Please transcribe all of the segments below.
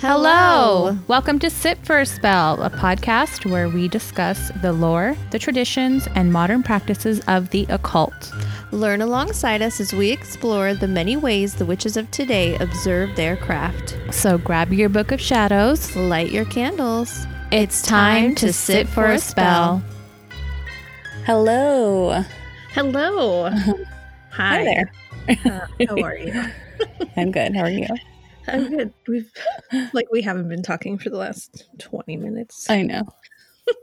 Hello. Welcome to Sit for a Spell, a podcast where we discuss the lore, the traditions, and modern practices of the occult. Learn alongside us as we explore the many ways the witches of today observe their craft. So grab your book of shadows. Light your candles. It's time to sit for a spell. Hello. Hello. Hi. Hi there. Uh, how are you? I'm good. How are you? I'm good. We've like we haven't been talking for the last 20 minutes. I know.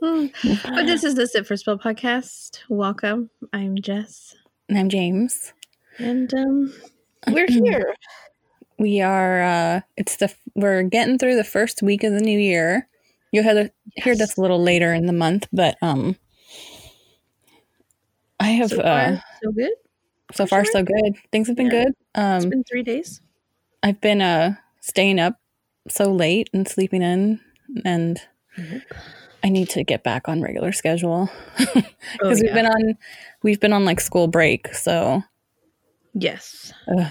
but this is the Sit for Spell podcast. Welcome. I'm Jess. And I'm James. And um we're here. We are uh it's the we're getting through the first week of the new year. You'll hear, the, hear this a little later in the month, but um I have So uh far, so good. so far so good. Things have been Yeah. good. It's Um been three days. I've been uh staying up so late and sleeping in and Mhm. I need to get back on regular schedule because Oh, we've been on we've been on like school break, so Yes. uh,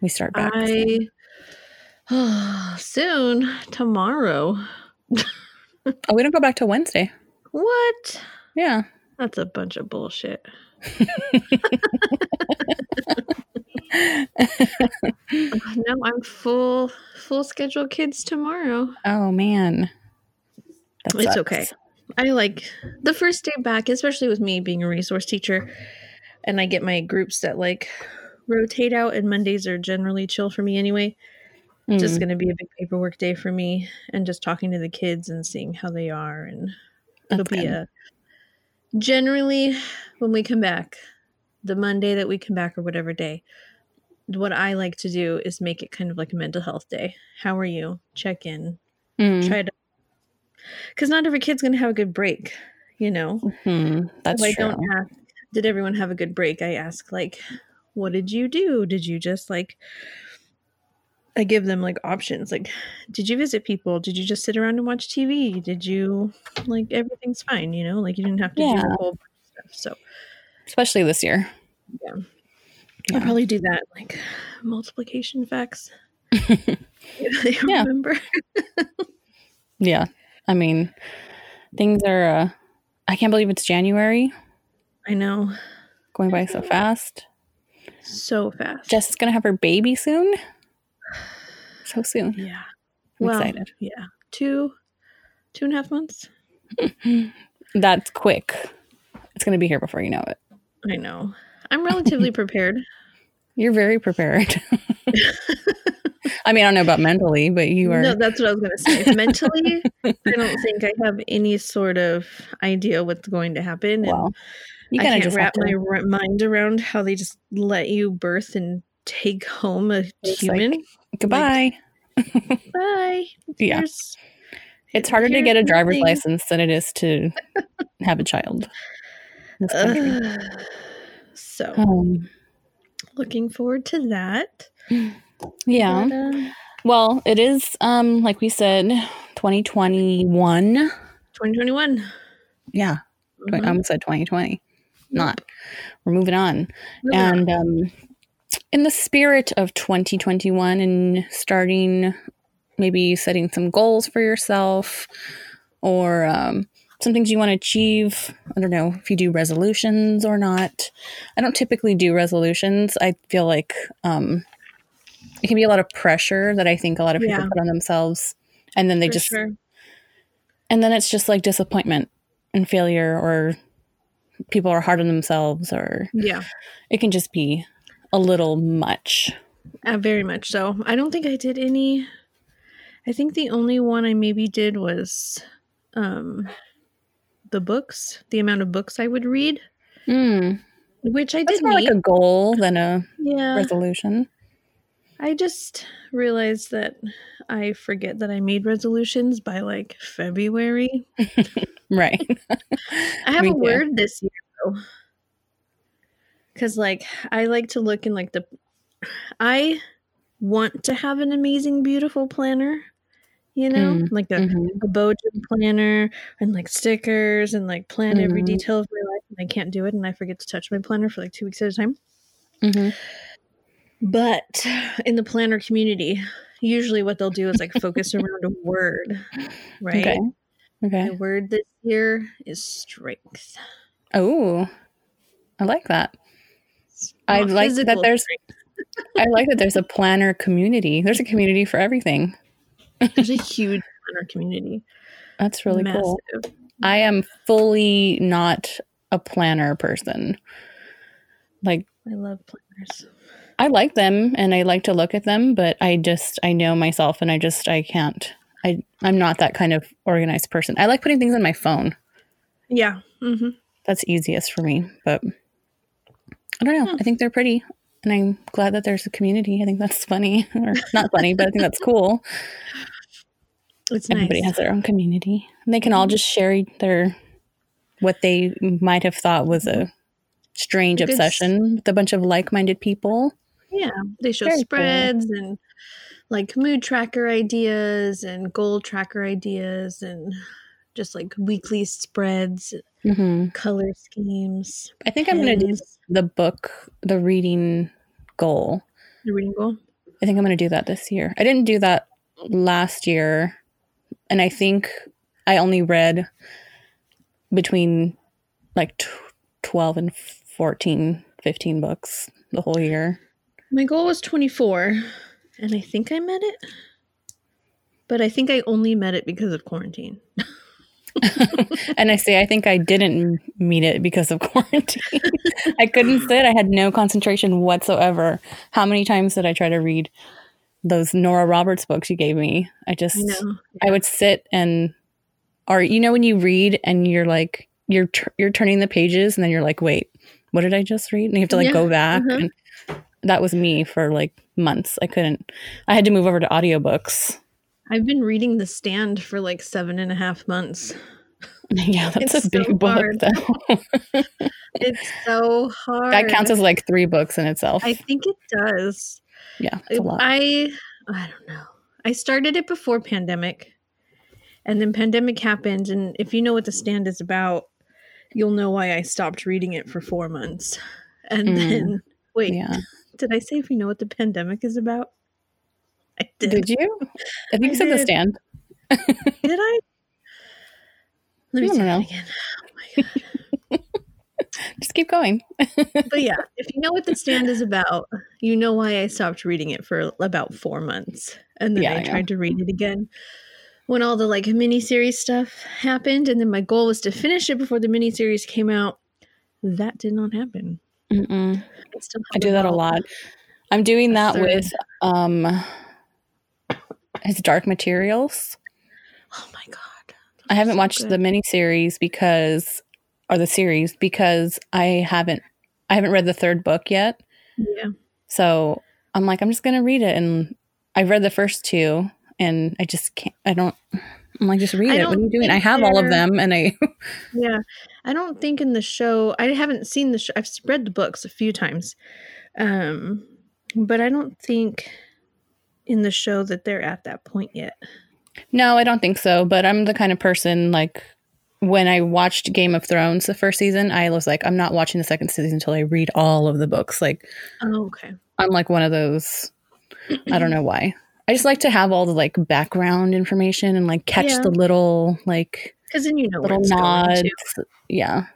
we start back. soon. I soon tomorrow. Oh, we don't go back till Wednesday. What? Yeah. That's a bunch of bullshit. no, I'm full full schedule kids tomorrow. Oh man. It's okay. I like the first day back, especially with me being a resource teacher, and I get my groups that like rotate out, and Mondays are generally chill for me anyway. It's just Mm, going to be a big paperwork day for me, and just talking to the kids and seeing how they are, and it'll That's be good. a generally when we come back, the Monday that we come back or whatever day. What I like to do is make it kind of like a mental health day. How are you? Check in, mm, try to because not every kid's gonna have a good break you know? Mhm, That's so i true. don't ask did everyone have a good break? I ask like what did you do? Did you just like i give them like options like did you visit people? Did you just sit around and watch tv did you like everything's fine you know? Like you didn't have to do the whole bunch of stuff so Especially this year. I'll probably do that like multiplication facts I Yeah. remember Yeah. I mean, things are uh I can't believe it's January i know going by so fast. so fast Jess is gonna have her baby soon. So soon. yeah I'm well excited. yeah two two and a half months That's quick. It's gonna be here before you know it. I know. I'm relatively prepared. You're very prepared. I mean, I don't know about mentally, but you are No, that's what I was going to say. Mentally, I don't think I have any sort of idea what's going to happen. And well. You I kind of wrap my r- mind around how they just let you birth and take home a It's like- human. goodbye. Bye. yeah. Here's- It's harder to get a driver's nothing. license than it is to have a child. in this country. Ugh. so, Um, looking forward to that. yeah. But, uh, Well, it is um like we said, 2021. 2021. Yeah. Mhm. I almost said 2020. Not. We're moving on. Moving on. And um in the spirit of 2021 and starting maybe setting some goals for yourself or um some things you want to achieve. I don't know if you do resolutions or not. I don't typically do resolutions. I feel like um it can be a lot of pressure that I think a lot of people Yeah. put on themselves and then they For just sure. and then it's just like disappointment and failure or people are hard on themselves or Yeah. it can just be a little much. Uh, very much so. I don't think I did any. I think the only one I maybe did was um the books, the amount of books I would read, Mm. which I That's did more meet. like a goal than a yeah. resolution. I just realized that I forget that I made resolutions by like February. Right. I have Me a too. word this year though. Cuz like I like to look in like the I want to have an amazing beautiful planner, you know? Mm, Like a Mhm. a Bojan planner and like stickers and like plan every Mhm. detail of my life and I can't do it and I forget to touch my planner for like 2 weeks at a time. Mhm. But in the planner community, usually what they'll do is like focus around a word, right? Okay. Okay. My word this year is strength. Oh, I like that. I like that there's. I like that there's a planner community. There's a community for everything. There's a huge planner community. That's really cool. I am fully not a planner person. Like I love planners. I like them and I like to look at them, but I just I know myself and I just I can't. I I'm not that kind of organized person. I like putting things on my phone. Yeah. hmm That's easiest for me, but I don't know. I think they're pretty and I'm glad that there's a community. I think that's funny or not funny, but I think that's cool. It's Everybody nice. has their own community. And they can all just share their what they might have thought was a strange obsession with a bunch of like-minded people. Yeah, they show Very cool. spreads and like mood tracker ideas and goal tracker ideas and just like weekly spreads, hmm color schemes. I think I'm going to do the book, the reading goal. the reading goal. I think I'm going to do that this year. I didn't do that last year. And I think I only read between like tw 12 and 14, 15 books the whole year. My goal was 24, and I think I met it. But I think I only met it because of quarantine. and I say I think I didn't meet it because of quarantine. I couldn't sit. I had no concentration whatsoever. How many times did I try to read those Nora Roberts books you gave me? I just I know. I would sit and or you know when you read and you're like you're tur- you're turning the pages and then you're like, "Wait, what did I just read?" And you have to like Yeah, go back uh-huh. and that was me for like months. I couldn't. I had to move over to audiobooks. I've been reading The Stand for like seven and a half months. yeah, that's It's a big so book hard. though. It's so hard. that counts as like 3 books in itself. I think it does. yeah, it's a lot. I I don't know. I started it before pandemic. And then pandemic happened and if you know what the stand is about, you'll know why I stopped reading it for 4 months. And Mm. then wait, yeah. did I say if you know what the pandemic is about? I did. Did you? I think I you said the stand. Did I? Let me I that again. Oh my god. Just keep going. But yeah, if you know what the stand is about, you know why I stopped reading it for about four months. And then Yeah, I know. tried to read it again when all the like miniseries stuff happened. And then my goal was to finish it before the miniseries came out. That did not happen. I, still I do that a lot. I'm doing that with um his Dark Materials. Oh my god. I haven't So watched good. the miniseries because or the series because I haven't I haven't read the third book yet. Yeah. So I'm like, I'm just gonna read it and I've read the first two and I just can't I don't I'm like just read I it. What are you doing? I have all of them and I Yeah. I don't think in the show, I haven't seen the show. I've read the books a few times. Um, but I don't think in the show that they're at that point yet. No, I don't think so. But I'm the kind of person like when I watched Game of Thrones the first season, I was like, I'm not watching the second season until I read all of the books. Like Oh, okay. I'm like one of those. I don't know why. I just like to have all the like background information and like catch Yeah. the little like Because then you know little nods. Yeah.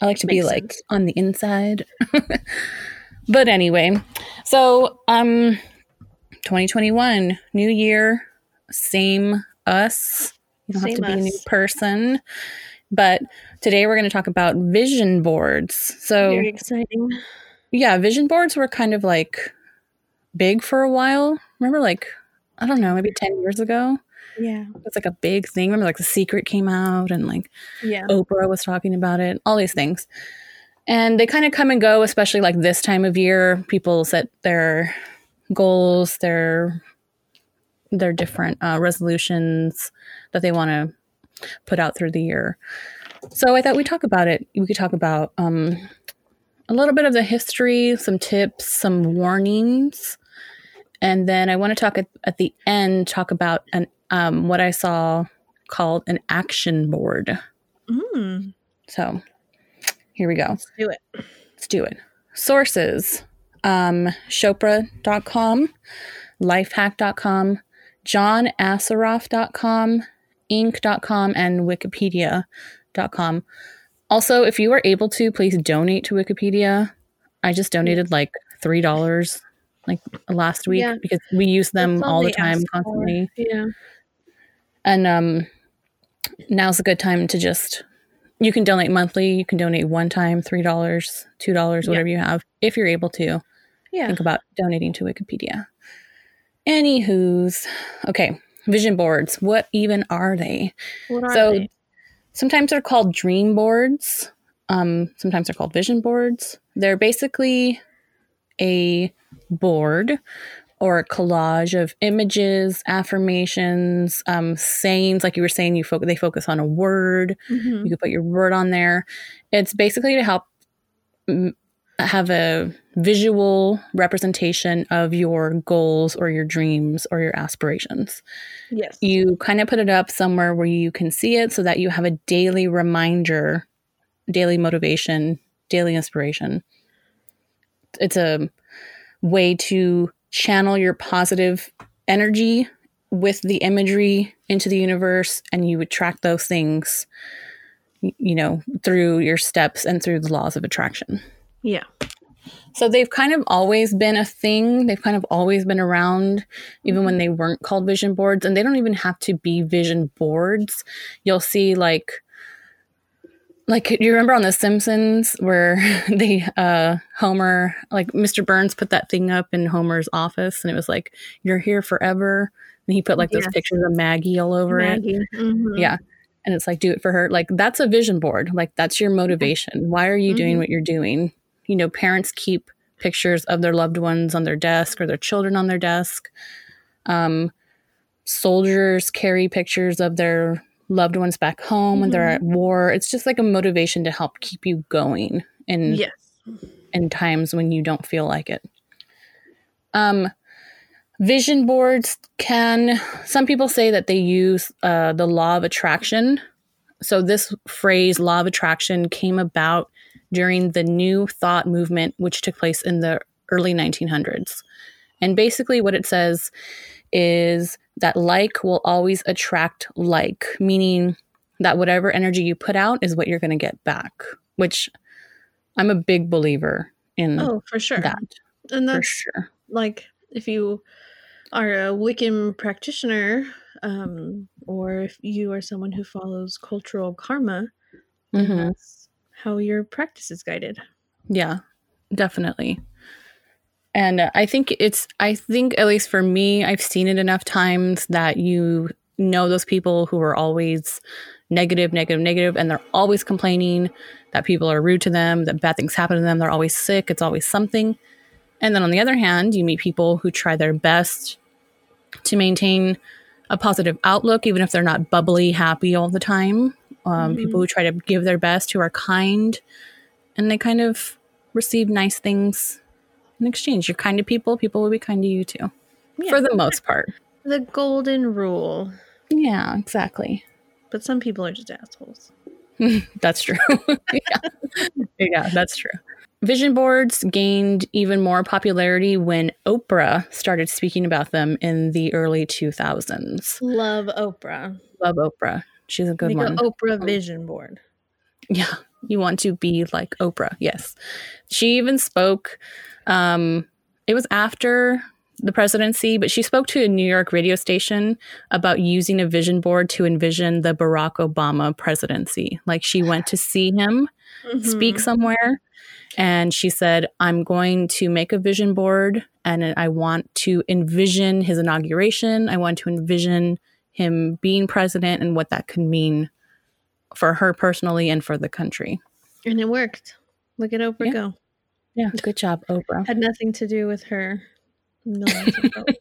I like to be like sense. on the inside. but anyway, so um 2021, new year, same us. You don't have Same to be a new person. But today we're going to talk about vision boards. So Very exciting. yeah, vision boards were kind of like big for a while. Remember like I don't know, maybe 10 years ago. Yeah. It's like a big thing. Remember like The Secret came out and like Yeah. Oprah was talking about it, all these things. And they kind of come and go, especially like this time of year. People set their goals, their their different uh, resolutions that they want to put out through the year. So I thought we'd talk about it. We could talk about um, a little bit of the history, some tips, some warnings, and then I want to talk at, at the end talk about an um, what I saw called an action board. Mm, So here we go. let's do it. Let's do it. Sources um, Chopra.com, lifehack.com, johnassaraf.com, inc.com, and wikipedia.com. Also, if you are able to, please donate to Wikipedia. I just donated like $3 like last week Yeah. because we use them That's all the time for. constantly. Yeah. And um now's a good time to just you can donate monthly, you can donate one time, $3, $2, Yeah. whatever you have if you're able to Yeah. think about donating to Wikipedia. Anywho's, okay, vision boards. What even are they? What are so they? sometimes they're called dream boards. Um, sometimes they're called vision boards. They're basically a board or a collage of images, affirmations, um, sayings. Like you were saying, you fo- they focus on a word. Mhm. You could put your word on there. It's basically to help mm, have a visual representation of your goals or your dreams or your aspirations. Yes. You kind of put it up somewhere where you can see it so that you have a daily reminder, daily motivation, daily inspiration. It's a way to channel your positive energy with the imagery into the universe and you attract those things you know through your steps and through the laws of attraction yeah. So they've kind of always been a thing. They've kind of always been around, even when they weren't called vision boards. And they don't even have to be vision boards. You'll see like like you remember on The Simpsons where the uh Homer like Mr. Burns put that thing up in Homer's office and it was like, You're here forever. And he put like those Yes. pictures of Maggie all over it. Maggie. Mhm. Yeah. And it's like, do it for her. Like, that's a vision board. Like, that's your motivation. Why are you doing Mhm. what you're doing? You know, parents keep pictures of their loved ones on their desk or their children on their desk. Um, soldiers carry pictures of their loved ones back home when they're at war. It's just like a motivation to help keep you going in Yes. in times when you don't feel like it. Um, vision boards can, some people say that they use uh, the law of attraction. So, this phrase, law of attraction, came about during the New Thought movement, which took place in the early 1900s. And basically, what it says is that like will always attract like, meaning that whatever energy you put out is what you're going to get back, which I'm a big believer in Oh, for sure. that and for that's sure. like if you are a Wiccan practitioner, um, or if you are someone who follows cultural karma, Mhm. that's how your practice is guided. Yeah, definitely. And I think it's, I think at least for me, I've seen it enough times that you know those people who are always negative, negative, negative, and they're always complaining that people are rude to them, that bad things happen to them, they're always sick, it's always something. And then on the other hand, you meet people who try their best to maintain a positive outlook, even if they're not bubbly, happy all the time. Um, Mhm. People who try to give their best, who are kind, and they kind of receive nice things in exchange. You're kind to people, people will be kind to you too, Yeah. for the most part. The golden rule. Yeah, exactly. But some people are just assholes. That's true. yeah. yeah, that's true. Vision boards gained even more popularity when Oprah started speaking about them in the early 2000s. Love Oprah. Love Oprah. She's a good Make one. an Oprah vision board. Yeah, you want to be like Oprah. Yes. She even spoke um it was after the presidency, but she spoke to a New York radio station about using a vision board to envision the Barack Obama presidency. Like she went to see him speak Mhm. somewhere and she said, "I'm going to make a vision board and I want to envision his inauguration. I want to envision him being president and what that could mean for her personally and for the country." And it worked. Look at Oprah Yeah. go. Yeah, good job, Oprah. Had nothing to do with her millions of dollars.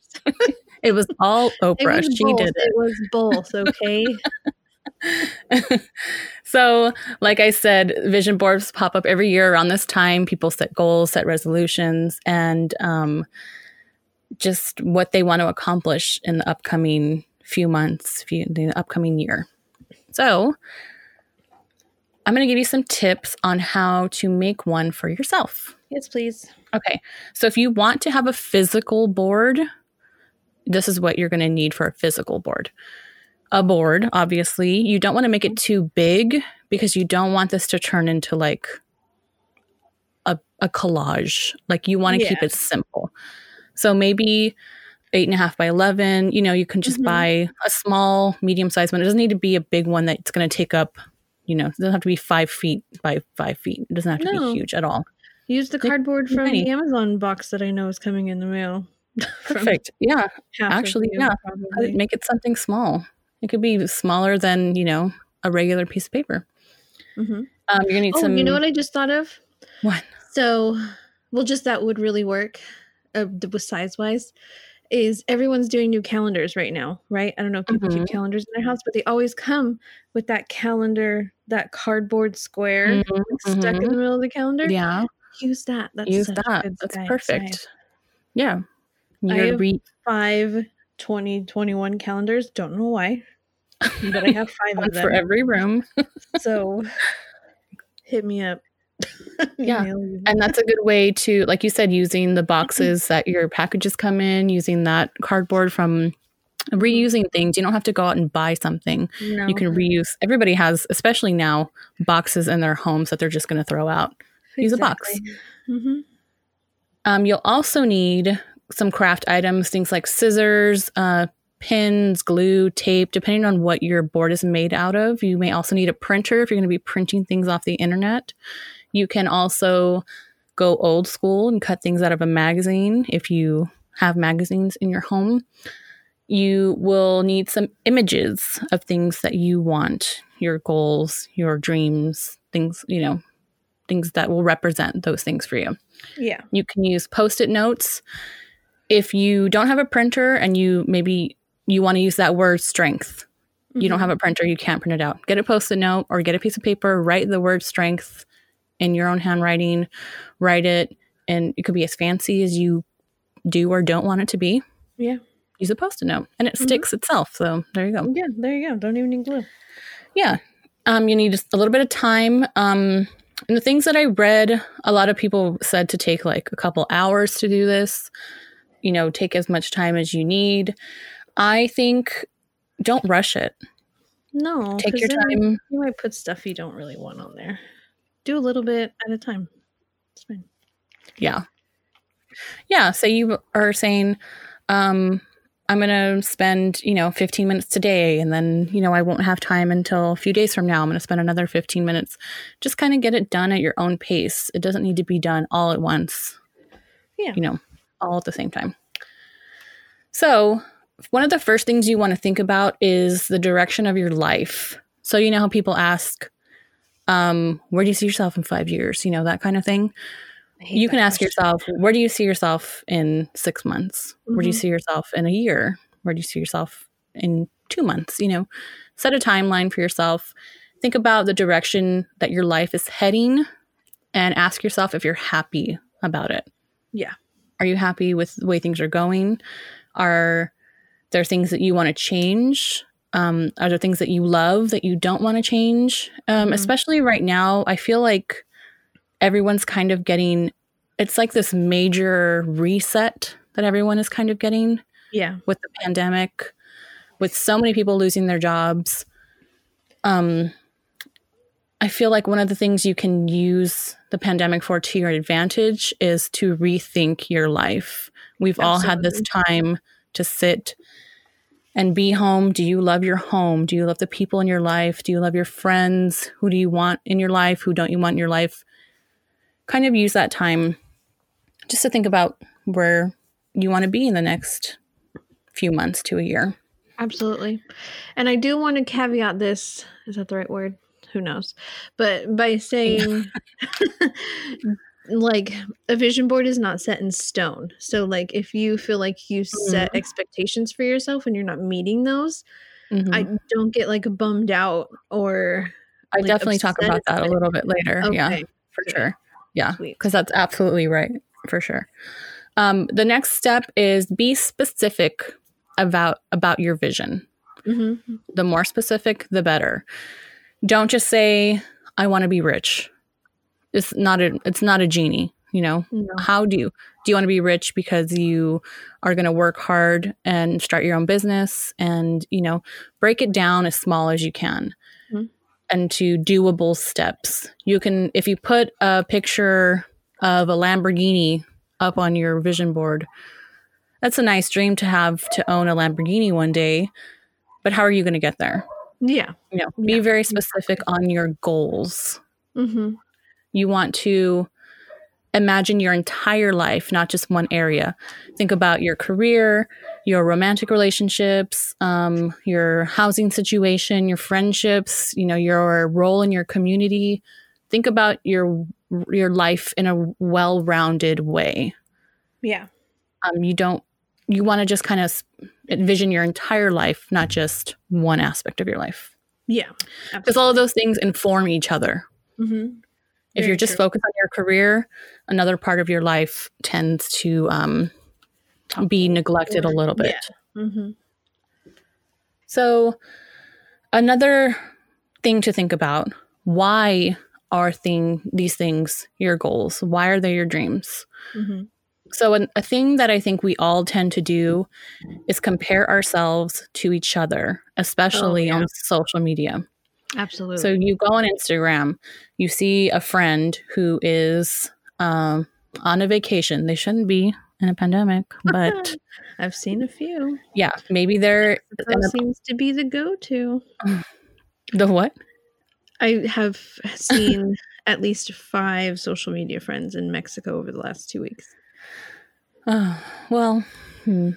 It was all Oprah. was She both. did It It was both, okay? so, like I said, vision boards pop up every year around this time. People set goals, set resolutions, and um, just what they want to accomplish in the upcoming few months, few, the upcoming year. So, I'm going to give you some tips on how to make one for yourself. yes, please. Okay. So if you want to have a physical board, this is what you're going to need for a physical board. A board, obviously, you don't want to make it too big because you don't want this to turn into like a, a collage. Like you want to keep it simple. So maybe eight and a half by 11, you know, you can just Mhm. buy a small, medium sized one. It doesn't need to be a big one that's going to take up, you know, it doesn't have to be five feet by five feet. It doesn't have to No. be huge at all. Use the cardboard from the Amazon box that I know is coming in the mail. Perfect. Yeah. Actually, yeah. probably. Make it something small. It could be smaller than, you know, a regular piece of paper. Mhm. Um, you're going to need Oh, some. you know what I just thought of? What? So, well, just that would really work uh, size wise. Is everyone's doing new calendars right now, right? I don't know if people Mhm. keep calendars in their house, but they always come with that calendar, that cardboard square Mhm, like, stuck in mhm. the middle of the calendar. Yeah. Use that. That's Use that. That's perfect. Yeah. I You're have- re- Five 2021 calendars. Don't know why, but I have five of them. for every room. So hit me up. Yeah. And that's a good way to, like you said, using the boxes that your packages come in, using that cardboard from reusing things. You don't have to go out and buy something. no. You can reuse. Everybody has, especially now, boxes in their homes that they're just going to throw out. use a box. hmm Um, you'll also need some craft items, things like scissors, uh, pins, glue, tape, depending on what your board is made out of. You may also need a printer if you're going to be printing things off the internet. You can also go old school and cut things out of a magazine if you have magazines in your home. You will need some images of things that you want, your goals, your dreams, things, you know, things that will represent those things for you. Yeah. You can use post-it notes. If you don't have a printer and you maybe you want to use that word strength, you don't mm-hmm. have a printer, you can't print it out. Get a post-it note or get a piece of paper, write the word strength in your own handwriting, write it, and it could be as fancy as you do or don't want it to be. Yeah. Use a post-it note and it Mhm. sticks itself. So there you go. Yeah. There you go. Don't even need glue. Yeah. Um, you need just a little bit of time. Um, and the things that I read, a lot of people said to take like a couple hours to do this. You know, take as much time as you need. I think don't rush it. No. take your time. You might put stuff you don't really want on there. Do a little bit at a time. It's fine. Yeah. Yeah. So you are saying, um, I'm going to spend, you know, 15 minutes today and then, you know, I won't have time until a few days from now. I'm going to spend another 15 minutes. Just kind of get it done at your own pace. It doesn't need to be done all at once. Yeah. You know, all at the same time. So, one of the first things you want to think about is the direction of your life. So, you know how people ask, um, where do you see yourself in five years? You know, that kind of thing you can ask question. yourself where do you see yourself in six months where do you Mhm. see yourself in a year where do you see yourself in two months you know set a timeline for yourself think about the direction that your life is heading and ask yourself if you're happy about it Yeah. are you happy with the way things are going are there things that you want to change um, are there things that you love that you don't want to change um, Mhm. especially right now i feel like everyone's kind of getting it's like this major reset that everyone is kind of getting Yeah. with the pandemic with so many people losing their jobs um i feel like one of the things you can use the pandemic for to your advantage is to rethink your life we've all had this time to sit and be home do you love your home do you love the people in your life do you love your friends who do you want in your life who don't you want in your life kind of use that time just to think about where you want to be in the next few months to a year. Absolutely. And I do want to caveat this. Is that the right word? Who knows? But by saying like a vision board is not set in stone. So like if you feel like you set Mhm. expectations for yourself and you're not meeting those, Mhm. I don't get like bummed out or I like, definitely talk about that a little bit later. Yeah, for sure. Yeah, because that's absolutely right. For sure. Um, the next step is be specific about about your vision. Mhm. The more specific, the better. Don't just say, "I want to be rich." It's not a it's not a genie. You know, No. how do you do you want to be rich because you are going to work hard and start your own business and you know break it down as small as you can Mhm. and to doable steps you can if you put a picture of a lamborghini up on your vision board that's a nice dream to have to own a lamborghini one day but how are you going to get there Yeah. you know be Yeah. very specific on your goals Mm-hmm. You want to imagine your entire life, not just one area. Think about your career, your romantic relationships, um, your housing situation, your friendships, you know, your role in your community. Think about your your life in a well-rounded way. Yeah. Um, you don't you want to just kind of envision your entire life, not just one aspect of your life, Yeah. because all of those things inform each other. Mm-hmm. If you're just focused on your career, another part of your life tends to um, be neglected a little bit. Mm-hmm. So, another thing to think about: why are thing these things your goals? Why are they your dreams? Mm-hmm. So, an, a thing that I think we all tend to do is compare ourselves to each other, especially yeah. on social media. Absolutely. So you go on Instagram, you see a friend who is um, on a vacation. They shouldn't be in a pandemic, but I've seen a few. yeah, maybe they're That seems to be the go-to. the what? I have seen at least five social media friends in Mexico over the last two weeks. Oh, well, hmm,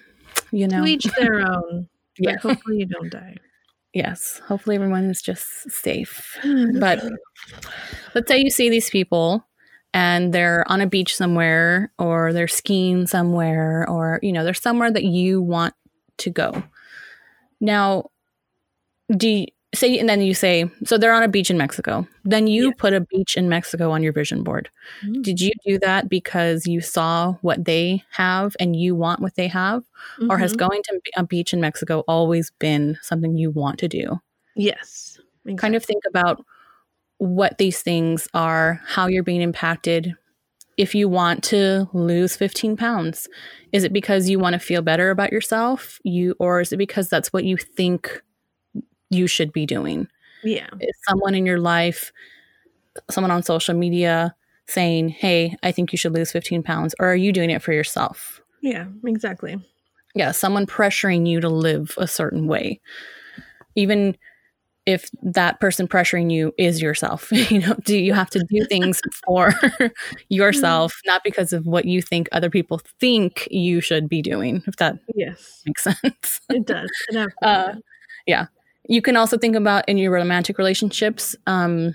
you know, To each their own. Yeah. Hopefully you don't die. Yes. Hopefully, everyone is just safe. But let's say you see these people and they're on a beach somewhere or they're skiing somewhere or you know they're somewhere that you want to go now do you say and then you say so they're on a beach in mexico then you Yeah. put a beach in mexico on your vision board Mm. did you do that because you saw what they have and you want what they have or has Mhm. going to a beach in mexico always been something you want to do yes, kind of think about what these things are, how you're being impacted. If you want to lose 15 pounds, is it because you want to feel better about yourself? You or is it because that's what you think you should be doing? yeah, Is someone in your life, someone on social media saying, "Hey, I think you should lose 15 pounds," or are you doing it for yourself? yeah, exactly. yeah, someone pressuring you to live a certain way. Even if that person pressuring you is yourself, you know, do you have to do things for yourself, not because of what you think other people think you should be doing, if that Yes, makes sense. it does. It Uh, does. You can also think about in your romantic relationships, um,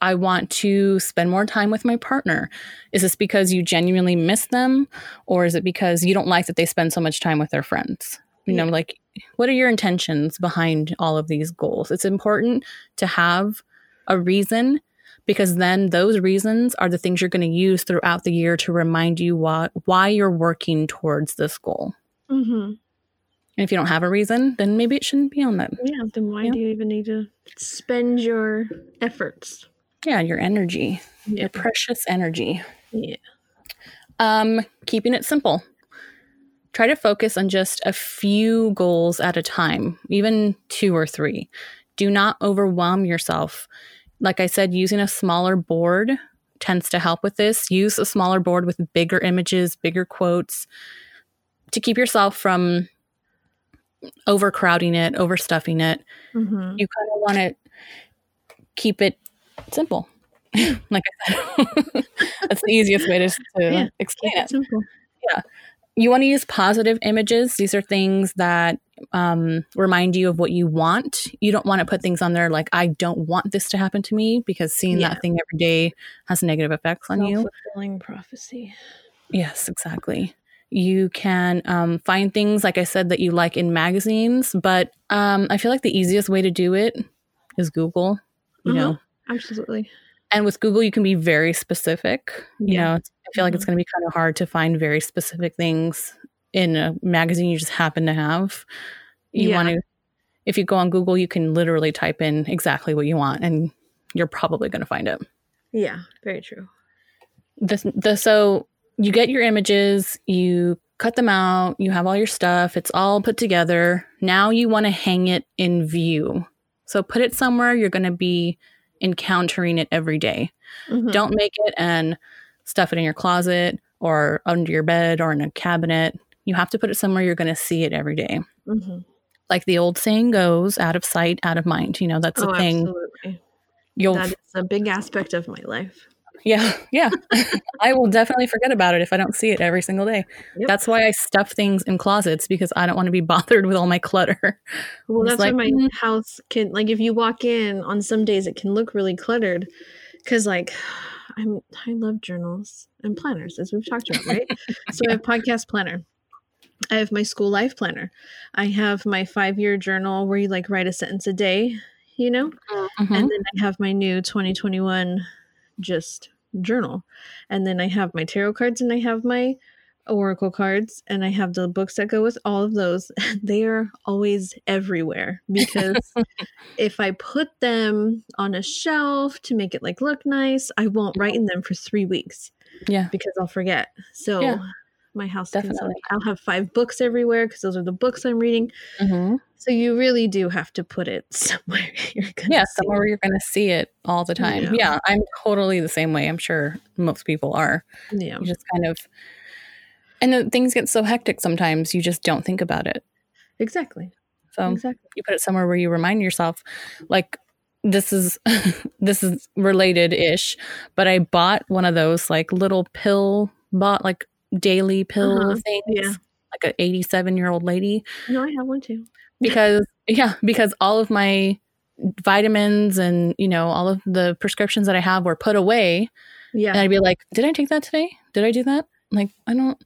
I want to spend more time with my partner. Is this because you genuinely miss them, or is it because you don't like that they spend so much time with their friends? You know, like what are your intentions behind all of these goals? It's important to have a reason because then those reasons are the things you're going to use throughout the year to remind you why why you're working towards this goal. Mhm. And if you don't have a reason, then maybe it shouldn't be on that. Yeah, then why Yeah. do you even need to spend your efforts? Yeah, your energy. Yeah, your precious energy. yeah, Um, keeping it simple. Try to focus on just a few goals at a time, even two or three. Do not overwhelm yourself. Like I said, using a smaller board tends to help with this. Use a smaller board with bigger images, bigger quotes to keep yourself from overcrowding it, overstuffing it. Mhm. You kind of want to keep it simple. like I said, that's the easiest way to, to Yeah. explain it. simple. You want to use positive images. These are things that um, remind you of what you want. You don't want to put things on there like, I don't want this to happen to me because seeing Yeah. that thing every day has negative effects on you. Self-fulfilling prophecy. Yes, exactly. You can um, find things, like I said, that you like in magazines, but um, I feel like the easiest way to do it is Google. You Uh-huh. know, Absolutely. and with Google, you can be very specific. You Yeah. know, I feel like it's going to be kind of hard to find very specific things in a magazine you just happen to have. You Yeah. want to, if you go on Google, you can literally type in exactly what you want, and you're probably going to find it. Yeah, very true. the, the so you get your images, you cut them out, you have all your stuff, it's all put together. Now you want to hang it in view. So put it somewhere you're going to be encountering it every day. Mhm. Don't make it and stuff it in your closet or under your bed or in a cabinet. You have to put it somewhere you're going to see it every day. Mhm. Like the old saying goes, out of sight, out of mind. You know, that's Oh, a thing. absolutely. You'll That is a big aspect of my life. Yeah, yeah. I will definitely forget about it if I don't see it every single day. Yep. That's why I stuff things in closets because I don't want to be bothered with all my clutter. Well, It's that's like, why my mm. house can like if you walk in on some days it can look really cluttered because like I'm I love journals and planners as we've talked about, right? so I have podcast planner. I have my school life planner. I have my five year journal where you like write a sentence a day, you know? Mhm. And then I have my new 2021 just journal. And then I have my tarot cards and I have my oracle cards and I have the books that go with all of those. They are always everywhere because if I put them on a shelf to make it like look nice, I won't write in them for 3 weeks Yeah, because I'll forget. So Yeah. My house Definitely. I'll have five books everywhere because those are the books I'm reading. Mhm. So you really do have to put it somewhere you're gonna yeah, somewhere where you're going to see it all the time. Yeah. Yeah. I'm totally the same way. I'm sure most people are. Yeah. You just kind of, and then things get so hectic sometimes you just don't think about it. Exactly. So exactly. you put it somewhere where you remind yourself, like this is this is related ish, but I bought one of those like little pill bought like daily pill Uh-huh. things, Yeah. like an 87 year old lady No, I have one too. because yeah because all of my vitamins and you know all of the prescriptions that i have were put away Yeah. and i'd be like did i take that today did i do that like i don't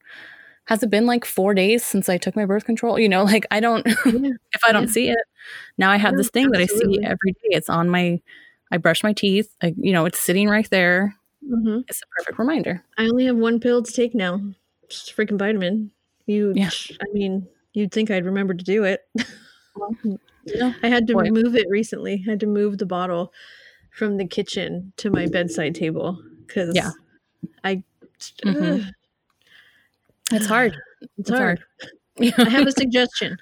has it been like four days since i took my birth control you know like i don't Yeah. if i don't Yeah. see it now i have Yeah, this thing that i see every day it's on my i brush my teeth I, you know it's sitting right there hmm it's a perfect reminder I only have one pill to take now. Just a freaking vitamin. You, Yeah. I mean, you'd think I'd remember to do it. no. I had to Boy. move it recently. I had to move the bottle from the kitchen to my bedside table because Yeah. I. Mhm. Ugh, it's hard it's It's hard. I have a suggestion.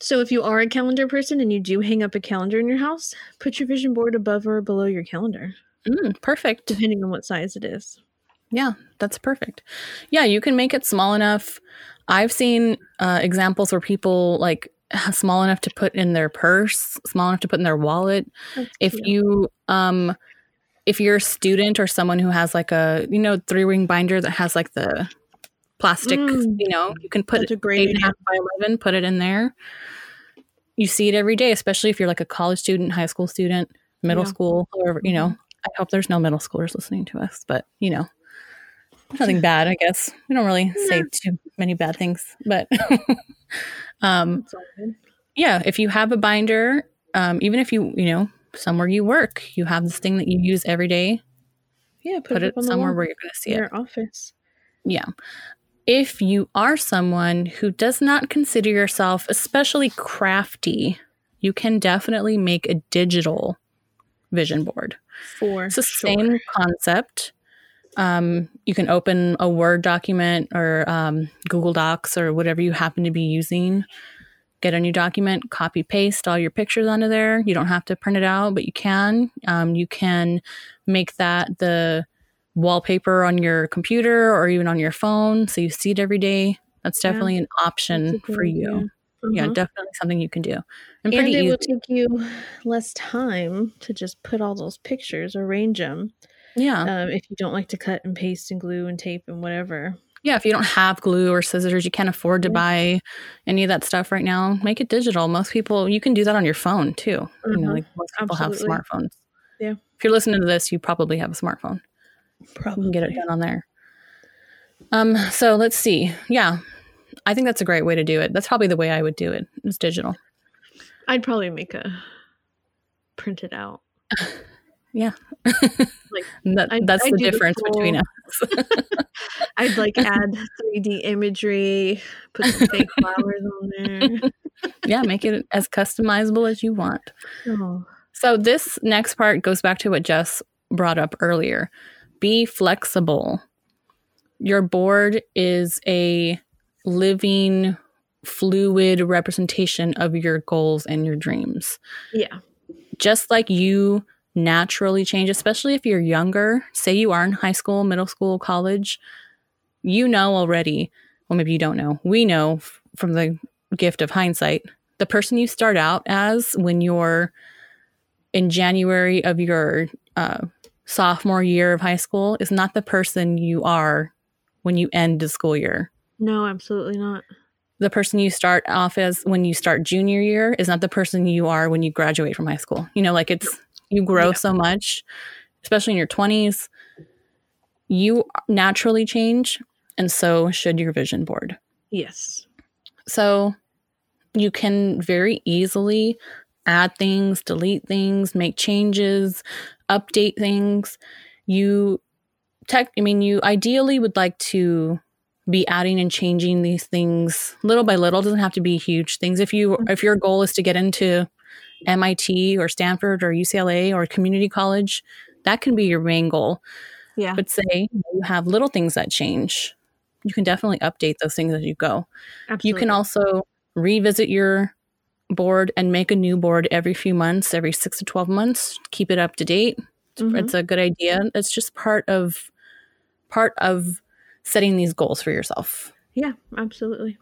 So, if you are a calendar person and you do hang up a calendar in your house, put your vision board above or below your calendar, Mm, perfect depending on what size it is. Yeah, that's perfect. Yeah, you can make it small enough. I've seen uh, examples where people like small enough to put in their purse, small enough to put in their wallet. That's If cute. you um if you're a student or someone who has like a you know three ring binder that has like the plastic, Mm. you know, you can put it a great eight and a half by eleven, put it in there. You see it every day, especially if you're like a college student, high school student, middle Yeah. school, however, you know. I hope there's no middle schoolers listening to us, but you know, nothing bad, I guess. We don't really say too many bad things, but um, It's all good. yeah, if you have a binder, um, even if you, you know, somewhere you work, you have this thing that you use every day, Yeah, put, it up on the somewhere wall where you're going to see it. your office. Yeah. If you are someone who does not consider yourself especially crafty, you can definitely make a digital vision board. For It's the sure. same concept. Um, you can open a Word document or um, Google Docs or whatever you happen to be using. Get a new document, copy paste all your pictures onto there. You don't have to print it out, but you can. Um, you can make that the wallpaper on your computer or even on your phone so you see it every day. That's Yeah, definitely an option That's a good for you. Idea. Yeah, definitely something you can do. And And it easy. will take you less time to just put all those pictures, arrange them. yeah. Um, if you don't like to cut and paste and glue and tape and whatever. Yeah, if you don't have glue or scissors, you can't afford to Yeah. buy any of that stuff right now. Make it digital. Most people, you can do that on your phone too. You know, Mhm. like most people Absolutely. have smartphones. Yeah. If you're listening to this, you probably have a smartphone. You can get it done on there. Um. So let's see. Yeah, I think that's a great way to do it. That's probably the way I would do it. It's digital. I'd probably make a print it out. Yeah. Like, That, I'd- that's I'd the do the difference between us. I'd like add 3D imagery, put some fake flowers on there. yeah, make it as customizable as you want. Oh, So this next part goes back to what Jess brought up earlier. be flexible. Your board is a living, fluid representation of your goals and your dreams. Yeah. Just like you naturally change, especially if you're younger, say you are in high school, middle school, college, you know already, well, maybe you don't know, we know from the gift of hindsight, the person you start out as when you're in January of your uh, sophomore year of high school is not the person you are when you end the school year. No, absolutely not. The person you start off as when you start junior year is not the person you are when you graduate from high school. You know, like it's you grow Yeah. so much, especially in your 20s. You naturally change, and so should your vision board. Yes. So you can very easily add things, delete things, make changes, update things. You tech I mean you ideally would like to be adding and changing these things little by little. It doesn't have to be huge things. If you if your goal is to get into MIT or Stanford or UCLA or community college, that can be your main goal. Yeah. But say you have little things that change. You can definitely update those things as you go. absolutely. You can also revisit your board and make a new board every few months, every six to 12 months, keep it up to date. Mhm. It's a good idea. It's just part of part of setting these goals for yourself. Yeah, absolutely.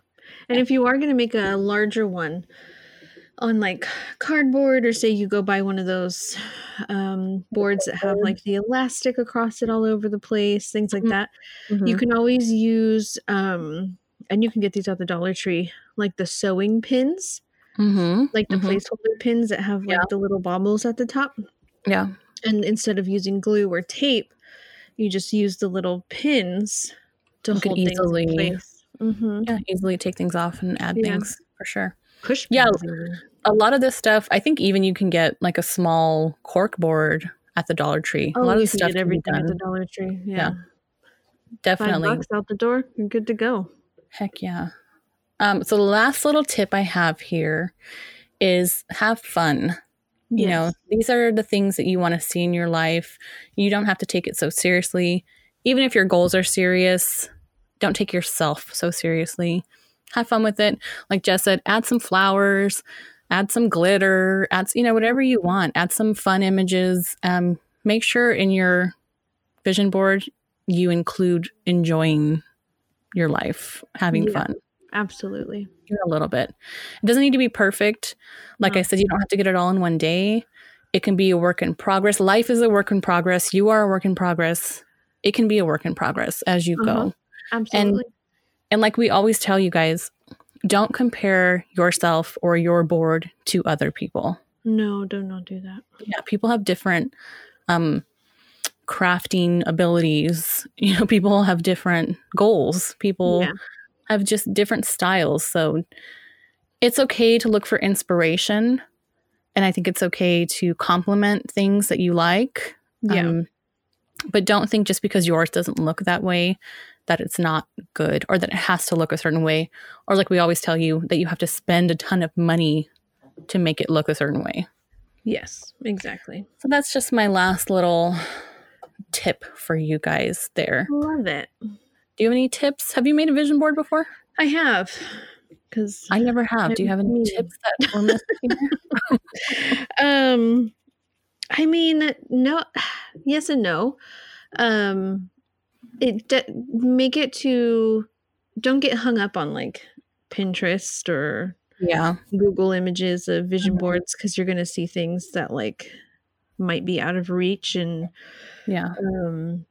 And if you are going to make a larger one on like cardboard, or say you go buy one of those um, boards that have like the elastic across it all over the place, things like Mhm. that, you can always use, um, and you can get these at the Dollar Tree, like the sewing pins, mm-hmm. like the Mhm. placeholder pins that have like Yeah. the little bobbles at the top. Yeah. And instead of using glue or tape, you just use the little pins to You can things easily- in place. Mm-hmm. Yeah. Easily take things off and add Yeah. things for sure. Push Yeah. A lot of this stuff, I think even you can get like a small cork board at the Dollar Tree. a Oh, lot of you this can stuff get can be everything at the Dollar Tree. Yeah. Yeah. Five Definitely. bucks out the door, you're good to go. Heck yeah. Um, so the last little tip I have here is have fun. You know, these are the things that you want to see in your life. You don't have to take it so seriously. Even if your goals are serious, don't take yourself so seriously. Have fun with it. Like Jess said, add some flowers, add some glitter, add, you know, whatever you want. Add some fun images. Um, make sure in your vision board you include enjoying your life, having Yeah. fun absolutely. even a little bit. It doesn't need to be perfect. Like No. I said, you don't have to get it all in one day. It can be a work in progress. Life is a work in progress. You are a work in progress. It can be a work in progress as you Uh-huh. go. Absolutely. And like we always tell you guys, don't compare yourself or your board to other people. no, do not do that. Yeah, people have different um crafting abilities. You know, people have different goals. People Yeah. have just different styles. So it's okay to look for inspiration. And I think it's okay to compliment things that you like. Yeah. Um, but don't think just because yours doesn't look that way that it's not good or that it has to look a certain way. Or, like we always tell you, that you have to spend a ton of money to make it look a certain way. Yes, exactly. So that's just my last little tip for you guys there. Love it. Do you have any tips? Have you made a vision board before? I have because I never have. Do you have any Me. tips that we're missing? um i mean no yes and no um it d- make it to don't get hung up on like pinterest or yeah. google images of vision Mhm. boards because you're going to see things that like might be out of reach and Yeah. um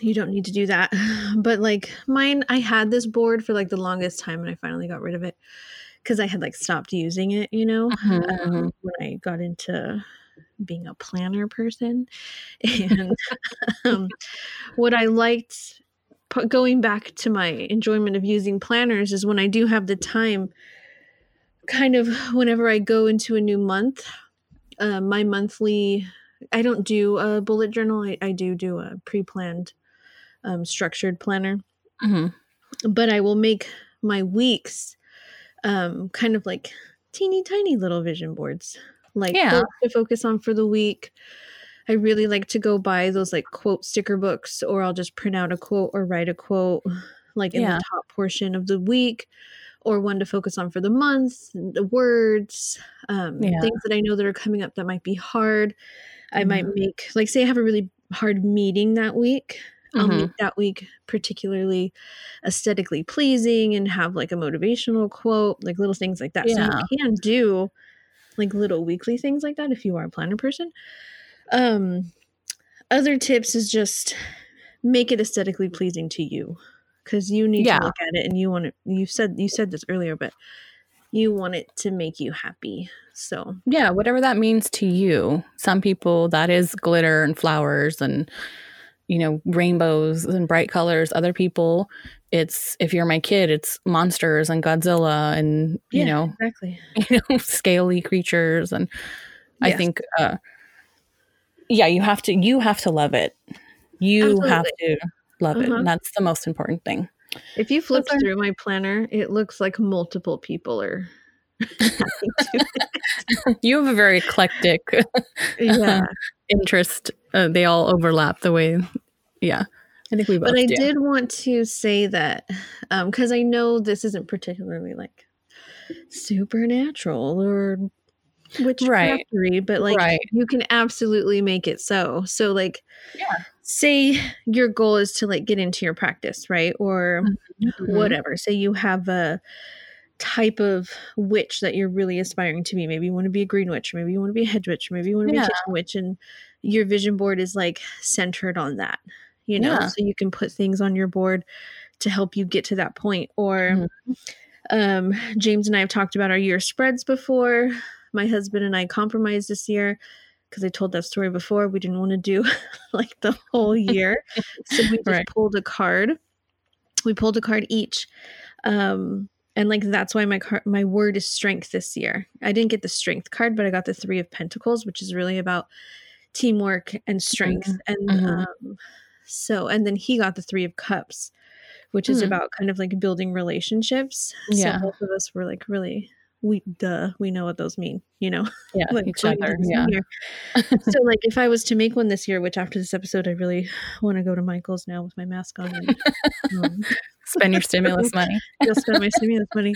you don't need to do that but like mine i had this board for like the longest time and i finally got rid of it because i had like stopped using it you know Mhm, um, when i got into being a planner person and um, what i liked going back to my enjoyment of using planners is when i do have the time kind of whenever i go into a new month uh, my monthly i don't do a bullet journal i, I do do a pre-planned um, structured planner mhm. but i will make my weeks um, kind of like teeny tiny little vision boards like Yeah. to focus on for the week I really like to go buy those like quote sticker books, or I'll just print out a quote or write a quote like in Yeah. the top portion of the week, or one to focus on for the month, the words, um, Yeah. things that I know that are coming up that might be hard. I might Mhm. make, like, say I have a really hard meeting that week. I'll make that week particularly aesthetically pleasing and have like a motivational quote, like little things like that. Yeah. So you can do like little weekly things like that if you are a planner person. Um other tips is just make it aesthetically pleasing to you cuz you need Yeah. to look at it and you want it you said you said this earlier but you want it to make you happy. So, Yeah, whatever that means to you. Some people that is glitter and flowers and you know rainbows and bright colors. Other people, it's if you're my kid, it's monsters and Godzilla and you Yeah, know exactly. you know scaly creatures and I think uh yeah, you have to you have to love it. You have to love it. Uh-huh. And that's the most important thing. If you flip through my planner, it looks like multiple people are it. You have a very eclectic yeah. interest. Uh, they all overlap the way yeah. I think we both but I do. did want to say that Um, because I know this isn't particularly like supernatural or witchcraftery, but like Right. you can absolutely make it so. So like, Yeah. say your goal is to like get into your practice, right? Or Mhm. whatever. Say you have a type of witch that you're really aspiring to be. Maybe you want to be a green witch, or maybe you want to be a hedge witch, or maybe you want to be Yeah. a kitchen witch, and your vision board is like centered on that. You know, Yeah. so you can put things on your board to help you get to that point. Or Mhm. um, James and I have talked about our year spreads before. My husband and I compromised this year because I told that story before. We didn't want to do like the whole year, so we just Right. pulled a card. We pulled a card each. Um, and like that's why my card, my word is strength this year. I didn't get the strength card, but I got the three of pentacles, which is really about teamwork and strength. And mhm. um, so, and then he got the three of cups, which is Hmm. about kind of like building relationships. Yeah. So both of us were like really we duh we know what those mean, you know. Yeah, like each other. Yeah. so like if I was to make one this year, which after this episode I really want to go to Michael's now with my mask on and um, Spend your stimulus money. You'll spend my stimulus money,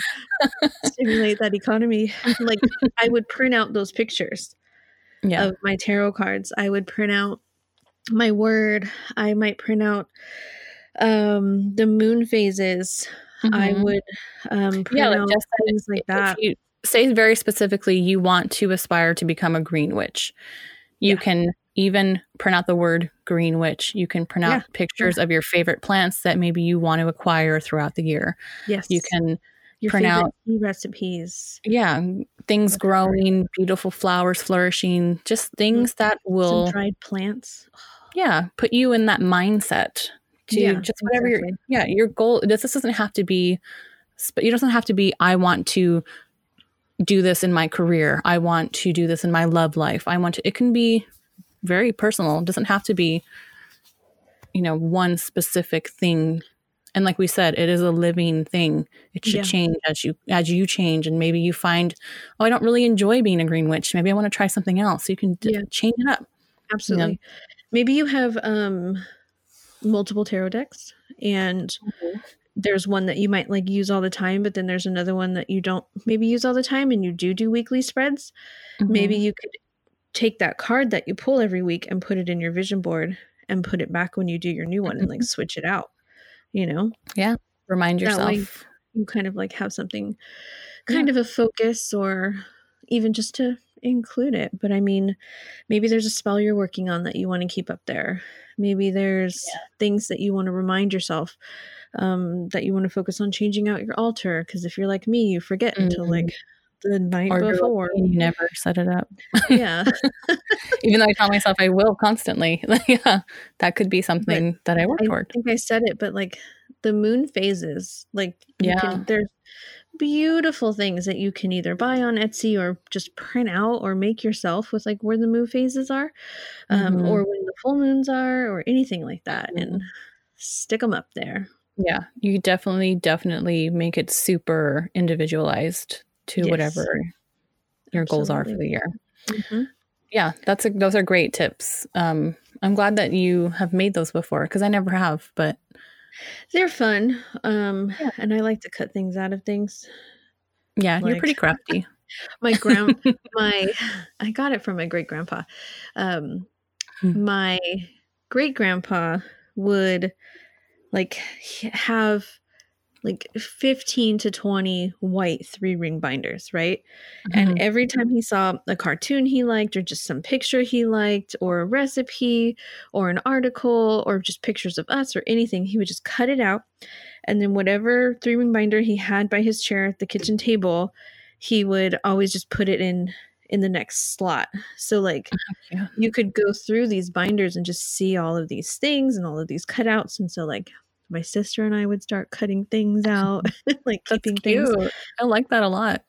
stimulate that economy. Like I would print out those pictures Yeah. of my tarot cards. I would print out my word. I might print out um the moon phases. I Mhm. would um print yeah, like out said, things like that. you say very specifically you want to aspire to become a green witch, you Yeah. can even print out the word green witch. You can print out Yeah, pictures of your favorite plants that maybe you want to acquire throughout the year. yes. You can, your out- tea recipes. yeah, things growing, beautiful flowers flourishing, just things that will, Some dried plants. yeah, put you in that mindset to Yeah, just whatever your, exactly. yeah, your goal. This, this doesn't have to be, it doesn't have to be, I want to do this in my career. I want to do this in my love life. I want to, it can be very personal. It doesn't have to be, you know, one specific thing. And like we said, it is a living thing. It should Yeah. change as you as you change, and maybe you find, oh, I don't really enjoy being a green witch. Maybe I want to try something else. You can d- Yeah. change it up. Absolutely. Maybe you have um multiple tarot decks and there's one that you might like use all the time, but then there's another one that you don't maybe use all the time and you do do weekly spreads. Maybe Mhm. you could take that card that you pull every week and put it in your vision board and put it back when you do your new one and like switch it out. You know, Yeah. remind that way- yourself. you kind of like have something kind of a focus or even just to include it. But I mean, maybe there's a spell you're working on that you want to keep up there. Maybe there's things that you want to remind yourself um, that you want to focus on changing out your altar. Because if you're like me, you forget until Mhm. like the night or before. you never set it up. yeah. Even though I tell myself I will constantly. Yeah, that could be something that I work I toward. I think I said it, but like the moon phases, like Yeah. can, there's beautiful things that you can either buy on Etsy or just print out or make yourself with like where the moon phases are, um, Mhm. or when the full moons are, or anything like that, Mhm. and stick them up there. Yeah, you definitely, definitely make it super individualized to Yes. whatever your goals are for the year. Mhm. Yeah, that's a, those are great tips. Um, I'm glad that you have made those before because I never have. But They're fun. Um, and I like to cut things out of things. yeah, you're pretty crafty. My grand my I got it from my great grandpa. Um Hmm. my great grandpa would like have like 15 to 20 white three ring binders, right? And Mhm. every time he saw a cartoon he liked, or just some picture he liked, or a recipe, or an article, or just pictures of us, or anything, he would just cut it out. And then whatever three ring binder he had by his chair at the kitchen table, he would always just put it in in the next slot. So like Yeah. you could go through these binders and just see all of these things and all of these cutouts. And so like my sister and I would start cutting things out, like That's keeping things. I like that a lot.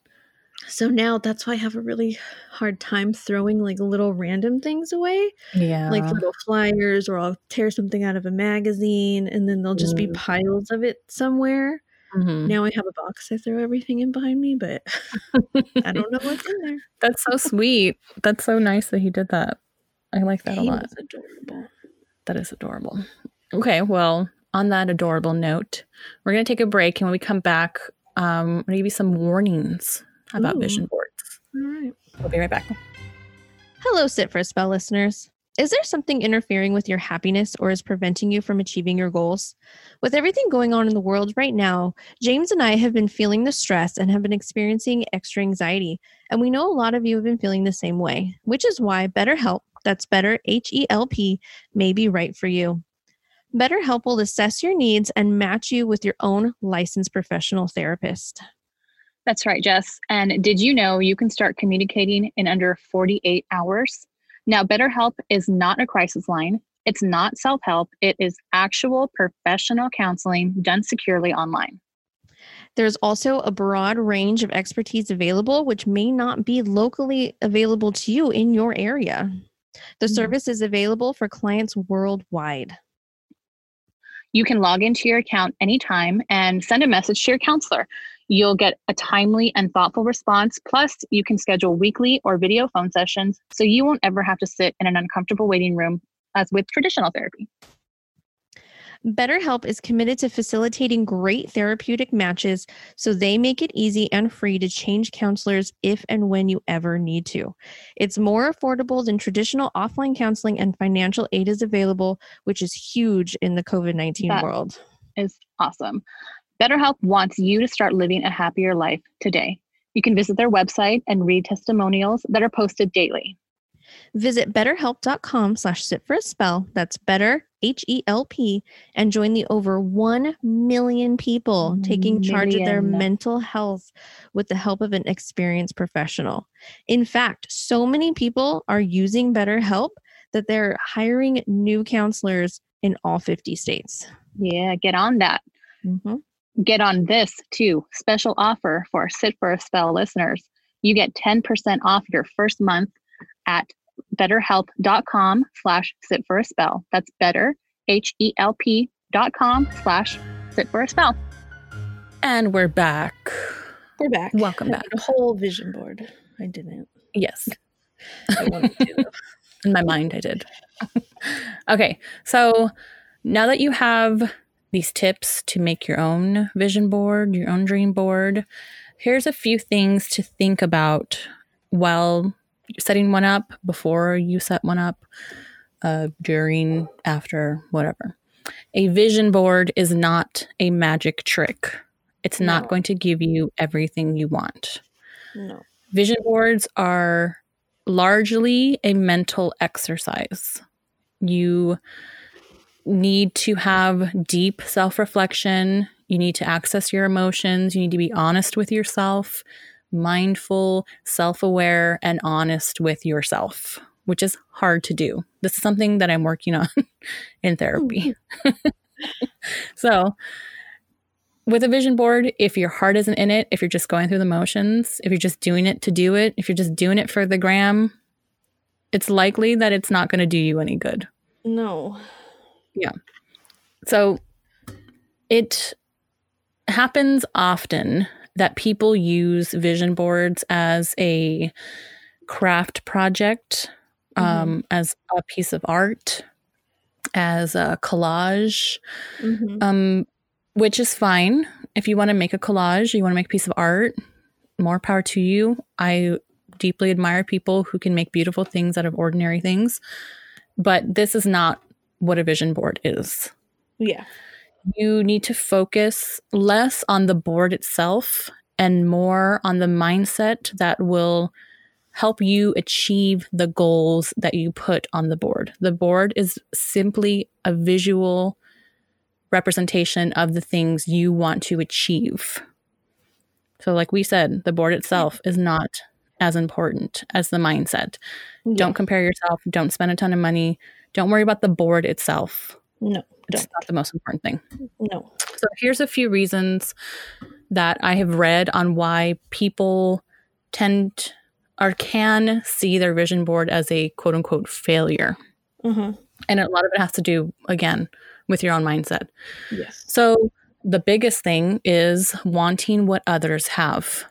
so now that's why I have a really hard time throwing like little random things away, Yeah. like little flyers, or I'll tear something out of a magazine and then there'll just be Mm. piles of it somewhere. Mhm. Now I have a box I throw everything in behind me, but I don't know what's in there. That's so sweet. That's so nice that he did that. I like that a lot. adorable. That is adorable. Okay, well, on that adorable note, we're going to take a break. And when we come back, um, I'm going to give you some warnings about Ooh. vision boards. All right. We'll be right back. Hello, Sit for a Spell listeners. Is there something interfering with your happiness or is preventing you from achieving your goals? With everything going on in the world right now, James and I have been feeling the stress and have been experiencing extra anxiety. And we know a lot of you have been feeling the same way, which is why BetterHelp, that's better H E L P, may be right for you. BetterHelp will assess your needs and match you with your own licensed professional therapist. That's right, Jess. And did you know you can start communicating in under 48 hours? Now, BetterHelp is not a crisis line. It's not self help. It is actual professional counseling done securely online. There's also a broad range of expertise available, which may not be locally available to you in your area. The Mhm. service is available for clients worldwide. You can log into your account anytime and send a message to your counselor. You'll get a timely and thoughtful response. Plus, you can schedule weekly or video phone sessions so you won't ever have to sit in an uncomfortable waiting room as with traditional therapy. BetterHelp is committed to facilitating great therapeutic matches, so they make it easy and free to change counselors if and when you ever need to. It's more affordable than traditional offline counseling, and financial aid is available, which is huge in the COVID 19 world. is awesome. BetterHelp wants you to start living a happier life today. You can visit their website and read testimonials that are posted daily. Visit betterhelp.com slash sit for a spell. That's better, H E L P, and join the over 1 million people taking charge of their mental health with the help of an experienced professional. In fact, so many people are using BetterHelp that they're hiring new counselors in all 50 states. Yeah, get on that. Mhm. Get on this too. Special offer for Sit for a Spell listeners. You get 10% off your first month at betterhelp.com slash sit for a spell. That's better, H-E-L-P dot com slash sit for a spell. And we're back. We're back. Welcome I back. made A whole vision board. I didn't. Yes. I wanted to. In my mind, I did. okay. So now that you have these tips to make your own vision board, your own dream board, here's a few things to think about while setting one up, before you set one up, uh, during, after, whatever. A vision board is not a magic trick. It's not going to give you everything you want. No. Vision boards are largely a mental exercise. You need to have deep self reflection. You need to access your emotions. You need to be honest with yourself, mindful, self aware, and honest with yourself, which is hard to do. This is something that I'm working on in therapy. so, with a vision board, if your heart isn't in it, if you're just going through the motions, if you're just doing it to do it, if you're just doing it for the gram, it's likely that it's not going to do you any good. No. Yeah. So it happens often that people use vision boards as a craft project um, as a piece of art, as a collage, Mhm. um, which is fine. If you want to make a collage, you want to make a piece of art, more power to you. I deeply admire people who can make beautiful things out of ordinary things, but this is not what a vision board is. yeah. You need to focus less on the board itself and more on the mindset that will help you achieve the goals that you put on the board. The board is simply a visual representation of the things you want to achieve. So, like we said, the board itself is not as important as the mindset. Don't compare yourself. Don't spend a ton of money. Don't worry about the board itself. No. It's Don't. not the most important thing. No. So here's a few reasons that I have read on why people tend or can see their vision board as a quote unquote failure. Uh-huh. And a lot of it has to do, again, with your own mindset. Yes. So the biggest thing is wanting what others have.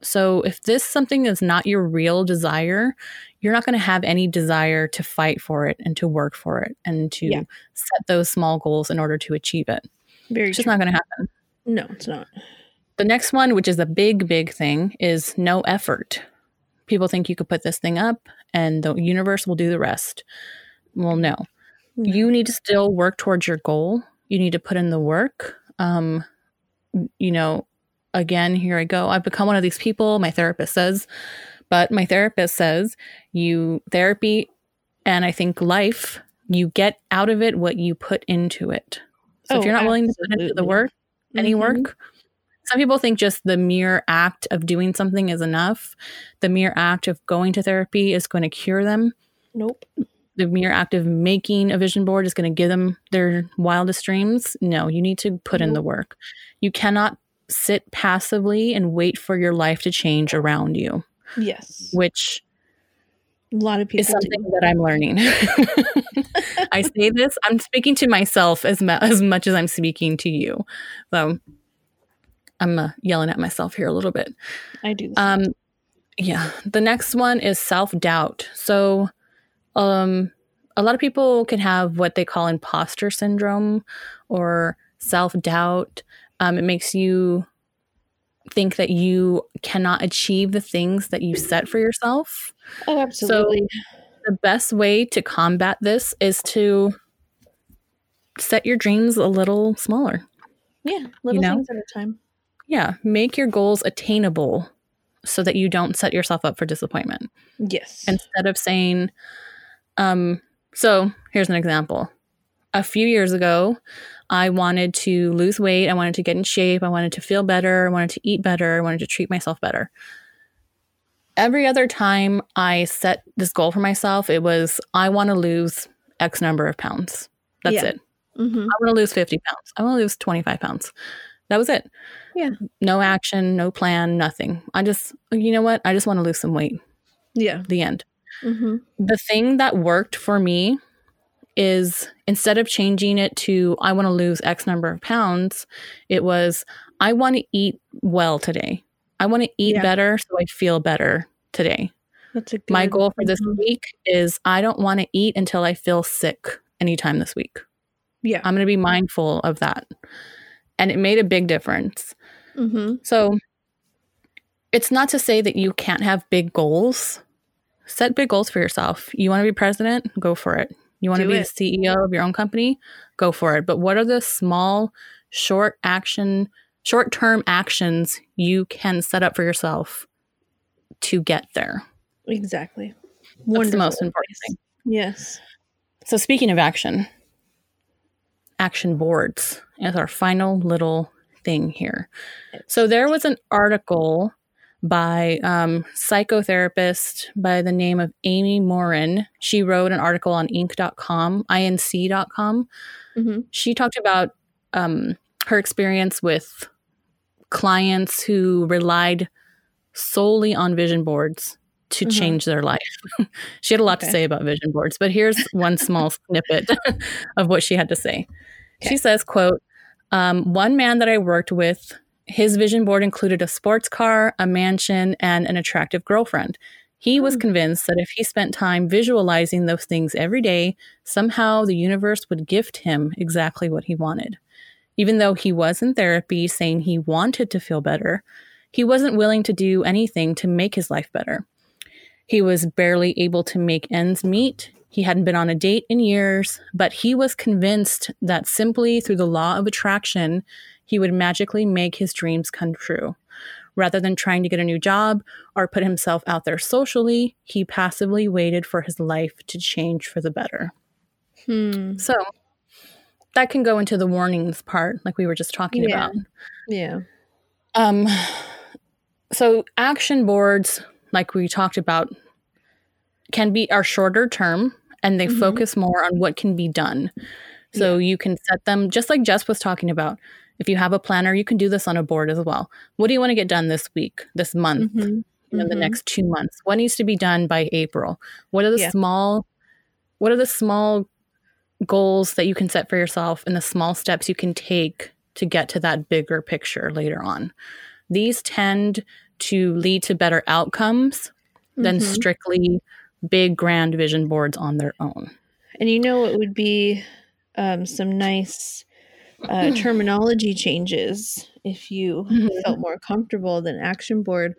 So if this something is not your real desire, you're not going to have any desire to fight for it and to work for it and to Yeah. set those small goals in order to achieve it. Very It's just true. not going to happen. No, it's not. The next one, which is a big, big thing, is no effort. People think you could put this thing up and the universe will do the rest. Well, no. No. You need to still work towards your goal. You need to put in the work. Um, you know, again, here I go. I've become one of these people, my therapist says, but my therapist says you therapy and I think life, you get out of it what you put into it. So Oh, if you're not willing to put into the work, any Mhm. work. Some people think just the mere act of doing something is enough. The mere act of going to therapy is going to cure them. Nope. The mere act of making a vision board is going to give them their wildest dreams. No, you need to put in the work. You cannot sit passively and wait for your life to change around you, Yes. which A lot of people is something do. that I'm learning. I say this, I'm speaking to myself as, mu- as much as I'm speaking to you. So I'm uh, yelling at myself here a little bit. I do. Um, yeah. The next one is self doubt. So, um, a lot of people can have what they call imposter syndrome or self doubt. Um, it makes you think that you cannot achieve the things that you set for yourself. oh, absolutely. The best way to combat this is to set your dreams a little smaller. yeah. Little know? things at a time. Yeah. Make your goals attainable so that you don't set yourself up for disappointment. Yes. instead of saying um so here's an example a few years ago i wanted to lose weight. I wanted to get in shape. I wanted to feel better. I wanted to eat better. I wanted to treat myself better. Every other time i set this goal for myself it was i want to lose x number of pounds. That's Yeah. it. Hmm i want to lose 50 pounds. I want to lose 25 pounds. That was it. Yeah. no action no plan nothing. I just you know what? I just want to lose some weight. Yeah. the end. Hmm the thing that worked for me is instead of changing it to I want to lose X number of pounds, it was I want to eat well today. I want to eat Yeah. better so I feel better today. That's a good. My goal for this week is I don't want to eat until I feel sick anytime this week. Yeah. I'm going to be mindful of that. And it made a big difference. hmm So it's not to say that you can't have big goals. Set big goals for yourself. You want to be president? Go for it. You want to be it. the CEO of your own company? Go for it. But what are the small, short action, short term actions you can set up for yourself to get there? Exactly. That's the most important thing. Yes. So, speaking of action, action boards is our final little thing here. So, there was an article by um, psychotherapist by the name of Amy Morin. She wrote an article on inc.com, inc.com. hmm She talked about um, her experience with clients who relied solely on vision boards to Mhm. change their life. she had a lot to say about vision boards, but here's one small snippet of what she had to say. She says, quote, um, one man that I worked with, his vision board included a sports car, a mansion, and an attractive girlfriend. He was Hmm. convinced that if he spent time visualizing those things every day, somehow the universe would gift him exactly what he wanted. Even though he was in therapy saying he wanted to feel better, he wasn't willing to do anything to make his life better. He was barely able to make ends meet. He hadn't been on a date in years, but he was convinced that simply through the law of attraction, he would magically make his dreams come true. Rather than trying to get a new job or put himself out there socially, he passively waited for his life to change for the better. Hmm. So that can go into the warnings part, like we were just talking Yeah. about. Yeah. Um, so action boards, like we talked about, can be are shorter term and they Mhm. focus more on what can be done. So you can set them just like Jess was talking about. If you have a planner, you can do this on a board as well. What do you want to get done this week, this month, Mhm. you know, the Mhm. next two months? What needs to be done by April? What are the Yeah. small what are the small goals that you can set for yourself and the small steps you can take to get to that bigger picture later on? These tend to lead to better outcomes than Mhm. strictly big grand vision boards on their own. And you know it would be um, some nice uh, terminology changes if you Mhm. felt more comfortable than action board.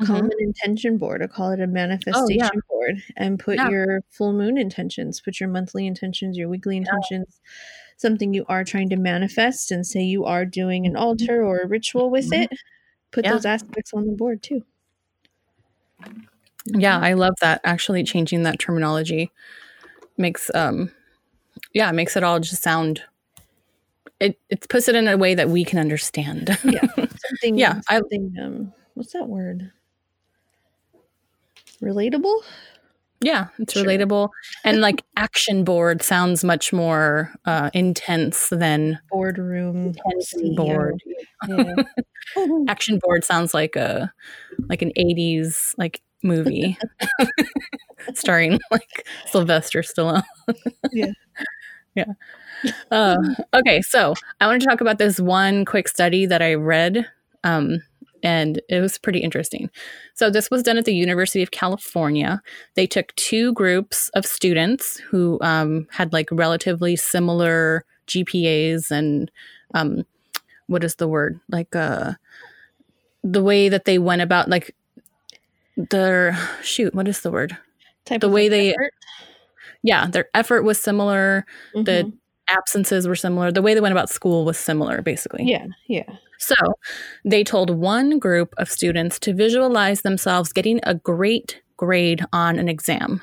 Call Mhm. them an intention board or call it a manifestation board and put Yeah. your full moon intentions, put your monthly intentions, your weekly intentions, something you are trying to manifest and say you are doing an altar or a ritual with Mhm. it. Put Yeah. those aspects on the board too. Yeah, I love that. Actually, changing that terminology makes um, yeah, makes it all just sound. It it puts it in a way that we can understand. Yeah. Something Yeah, I- something um what's that word? Relatable? yeah, it's Sure. relatable, and like action board sounds much more uh, intense than Boardroom board. Yeah. Action board sounds like a like an '80s like movie starring like Sylvester Stallone. Yeah. Yeah. Uh, okay, so I want to talk about this one quick study that I read, um, and it was pretty interesting. So this was done at the University of California. They took two groups of students who um, had like relatively similar GPAs and um, what is the word like uh, the way that they went about like their shoot what is the word Type The way they- effort. Yeah their effort was similar. The Mhm. absences were similar. The way they went about school was similar basically. Yeah, yeah. so they told one group of students to visualize themselves getting a great grade on an exam.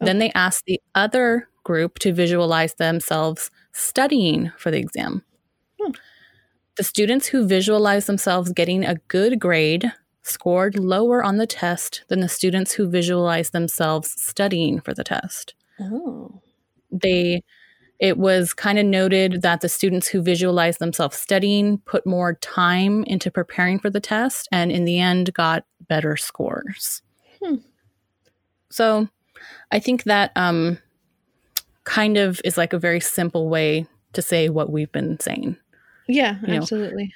Then they asked the other group to visualize themselves studying for the exam. Hmm. the students who visualized themselves getting a good grade scored lower on the test than the students who visualized themselves studying for the test Oh. they it was kind of noted that the students who visualized themselves studying put more time into preparing for the test and in the end got better scores Hmm. so i think that um kind of is like a very simple way to say what we've been saying Yeah, You know. absolutely.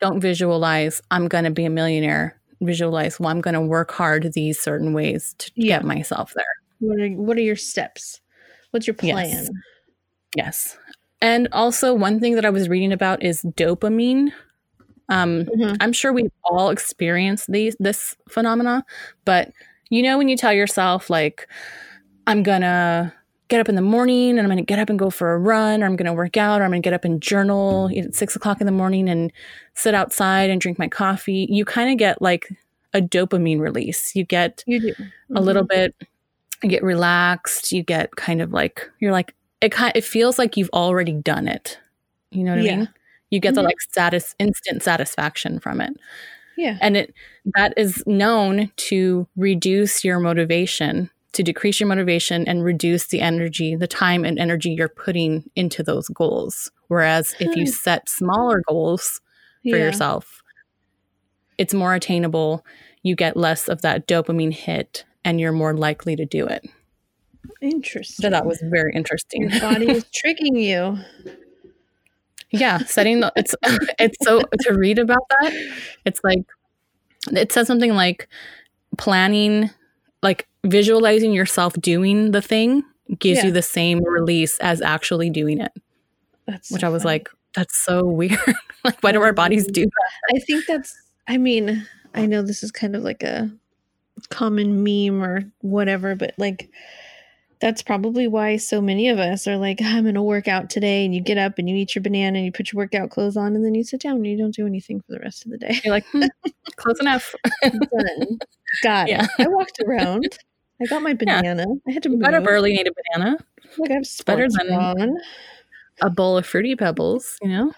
don't visualize i'm going to be a millionaire visualize well i'm going to work hard these certain ways to Yeah. get myself there What are what are your steps? What's your plan? Yes. And also, one thing that I was reading about is dopamine. Um, Mhm. I'm sure we've all experienced these this phenomena, but you know when you tell yourself like, "I'm gonna get up in the morning and I'm gonna get up and go for a run, or I'm gonna work out, or I'm gonna get up and journal at six o'clock in the morning and sit outside and drink my coffee," you kind of get like a dopamine release. You get You do a little Mhm. bit you get relaxed you get kind of like you're like it kind it feels like you've already done it you know what Yeah. i mean you get the Mhm. like satis instant satisfaction from it Yeah. and it that is known to reduce your motivation to decrease your motivation and reduce the energy the time and energy you're putting into those goals whereas if you Hmm. set smaller goals for yeah. yourself it's more attainable you get less of that dopamine hit and you're more likely to do it Interesting. so that was very interesting your body is tricking you. yeah setting the it's it's so to read about that it's like it says something like planning like visualizing yourself doing the thing gives Yeah. you the same release as actually doing it, That's which so I was funny. like, that's so weird. like, why do our bodies do that? I think that's, I mean, I know this is kind of like a common meme or whatever, but like, that's probably why so many of us are like, I'm going to work out today. And you get up and you eat your banana and you put your workout clothes on and then you sit down and you don't do anything for the rest of the day. You're like, hmm, close enough. Done. Got Yeah. it. I walked around. I got my Yeah. banana. I had to You move. got up early and ate a banana, Like I have better than- on. a bowl of fruity pebbles, you know?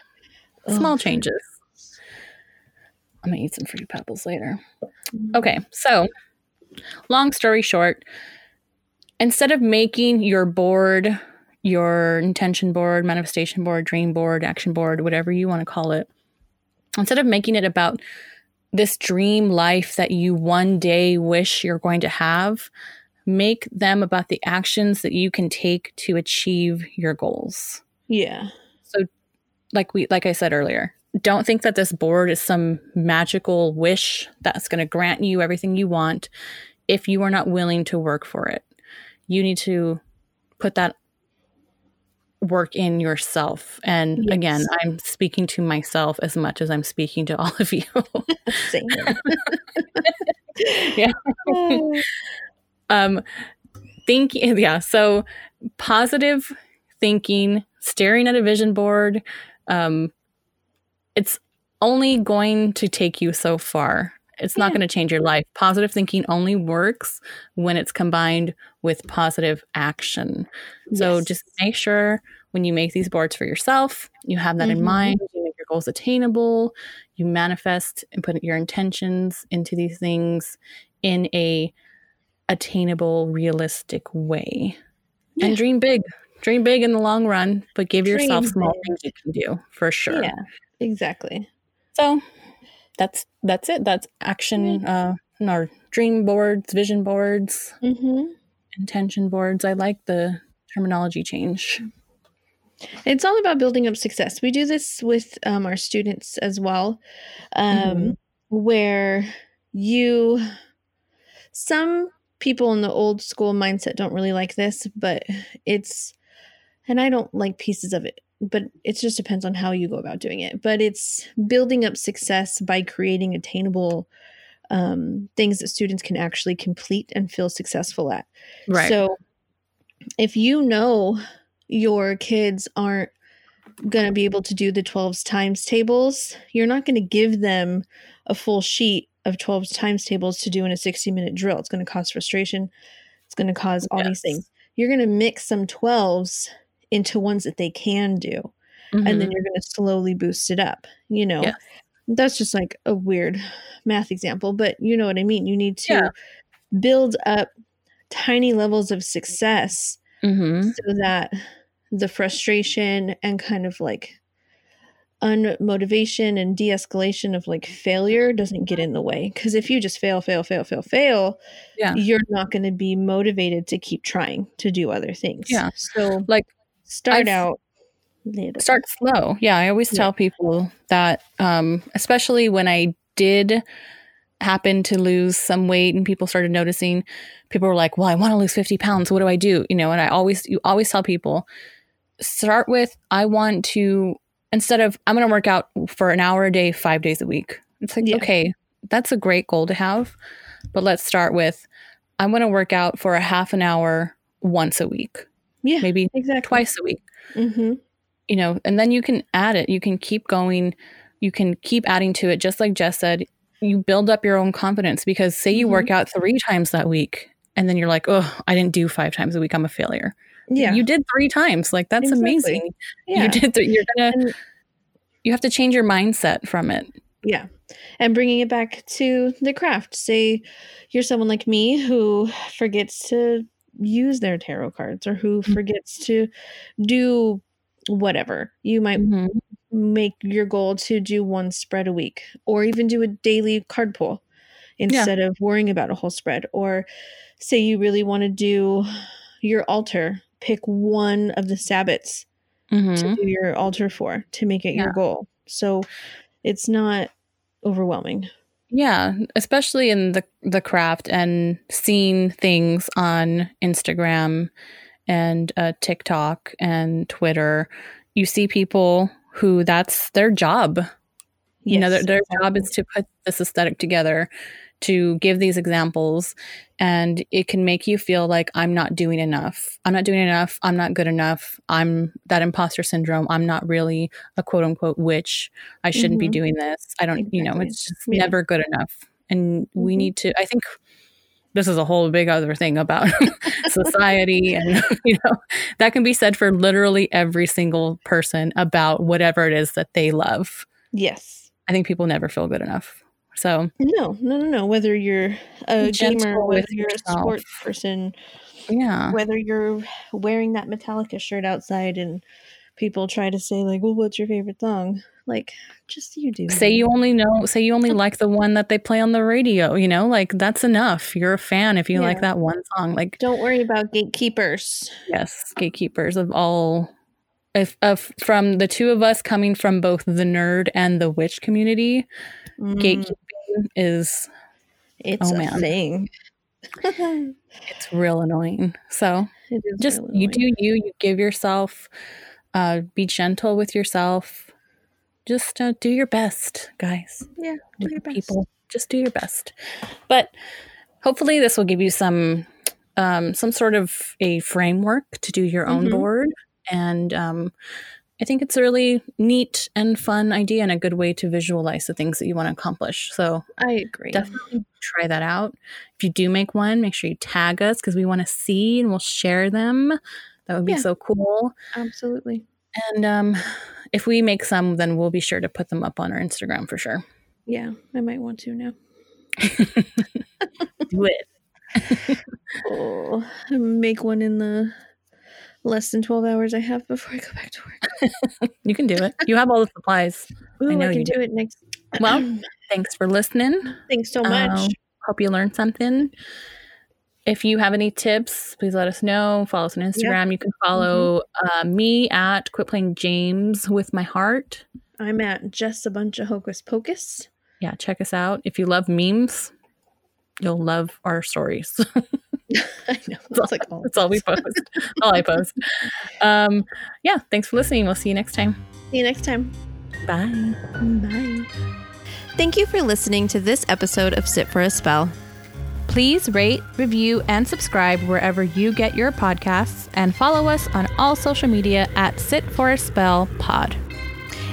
Small changes. I'm gonna eat some fruity pebbles later. Mm-hmm. Okay, so long story short, instead of making your board, your intention board, manifestation board, dream board, action board, whatever you want to call it, instead of making it about this dream life that you one day wish you're going to have, make them about the actions that you can take to achieve your goals Yeah. So like we like I said earlier, don't think that this board is some magical wish that's going to grant you everything you want if you are not willing to work for it. You need to put that work in yourself. And Yes. again, I'm speaking to myself as much as I'm speaking to all of you. Same. Yeah. um think yeah so positive thinking staring at a vision board um it's only going to take you so far it's not Yeah. going to change your life positive thinking only works when it's combined with positive action so Yes. just make sure when you make these boards for yourself you have that Mhm. in mind you make your goals attainable you manifest and put your intentions into these things in a attainable realistic way Yeah. and dream big dream big in the long run but give yourself small big. things you can do for sure Yeah. Exactly. so that's that's it that's action uh our dream boards vision boards Mm-hmm. intention boards i like the terminology change It's all about building up success. We do this with um, our students as well, um, Mhm. where you, some people in the old school mindset don't really like this, but it's, and I don't like pieces of it, but it just depends on how you go about doing it. But it's building up success by creating attainable um, things that students can actually complete and feel successful at. right So if you know your kids aren't going to be able to do the 12s times tables, you're not going to give them a full sheet of 12s times tables to do in a 60 minute drill. It's going to cause frustration. It's going to cause all these things. You're going to mix some 12s into ones that they can do, Mhm. and then you're going to slowly boost it up. You know, Yes. that's just like a weird math example, but you know what I mean. You need to Yeah. build up tiny levels of success Mhm. so that the frustration and kind of like unmotivation and de-escalation of like failure doesn't get in the way because if you just fail fail fail fail fail Yeah. you're not going to be motivated to keep trying to do other things Yeah. so like start I've- out start slow. Yeah, I always Yeah. tell people that, um, especially when I did happen to lose some weight and people started noticing, people were like, "Well, I want to lose fifty pounds. What do I do?" You know, and I always, you always tell people, start with, "I want to." Instead of, "I'm going to work out for an hour a day, five days a week." It's like, Yeah. okay, that's a great goal to have, but let's start with, "I'm going to work out for a half an hour once a week, yeah maybe exactly twice a week." hmm you know, and then you can add it. You can keep going. You can keep adding to it. Just like Jess said, you build up your own confidence because say you Mhm. work out three times that week and then you're like, oh, I didn't do five times a week. I'm a failure. yeah You did three times. Like that's Exactly. amazing. yeah You did. Th- you're gonna. And- you have to change your mindset from it. Yeah. And bringing it back to the craft. Say you're someone like me who forgets to use their tarot cards or who Mhm. forgets to do whatever. You might make your goal to do one spread a week or even do a daily card pull instead of worrying about a whole spread. Or say you really want to do your altar, pick one of the Sabbats Mhm. to do your altar for to make it Yeah. your goal. So it's not overwhelming. Yeah, especially in the the craft and seeing things on Instagram and uh, TikTok and Twitter, you see people who that's their job. you know, their, their exactly. job is to put this aesthetic together, to give these examples, and it can make you feel like I'm not doing enough. I'm not doing enough. I'm not good enough. I'm that imposter syndrome. I'm not really a quote unquote witch. I shouldn't be Mhm. doing this. I don't, you know, it's just Yeah. never good enough. And we Mhm. need to, I think this is a whole big other thing about society and you know that can be said for literally every single person about whatever it is that they love Yes. i think people never feel good enough so No, no, no, no. Whether you're a gamer, whether you're a sports person, yeah whether you're wearing that Metallica shirt outside and people try to say like, "Well, what's your favorite song?" Like, just you do. say you only know say you only like the one that they play on the radio you know like that's enough you're a fan if you like that one song like Don't worry about gatekeepers. yes gatekeepers of all if of from the two of us coming from both the nerd and the witch community Mm, gatekeeping is it's oh, a man. thing. it's real annoying so just you do you you give yourself uh be gentle with yourself just uh, do your best guys Yeah, do your best. people just do your best but hopefully this will give you some um some sort of a framework to do your own Mhm. board and um I think it's a really neat and fun idea and a good way to visualize the things that you want to accomplish. So I agree. definitely try that out. If you do make one, make sure you tag us because we want to see and we'll share them. That would be Yeah. so cool. Absolutely. And um, if we make some, then we'll be sure to put them up on our Instagram for sure. Yeah, I might want to now. Do it. Oh, make one in the less than 12 hours I have before I go back to work. You can do it. You have all the supplies. Ooh, I, know can you do it next. Well, Thanks for listening. thanks so much. Um, hope you learned something. If you have any tips, please let us know. Follow us on Instagram. You can follow uh, me at Quit Playing Games with my heart. I'm at just a bunch of hocus pocus. Yeah, check us out. If you love memes, you'll love our stories. I know. It's like all, That's all we post. all I post. Um, yeah, thanks for listening. We'll see you next time. See you next time. Bye. Bye. Thank you for listening to this episode of Sit for a Spell. Please rate, review, and subscribe wherever you get your podcasts and follow us on all social media at Sit for a Spell Pod.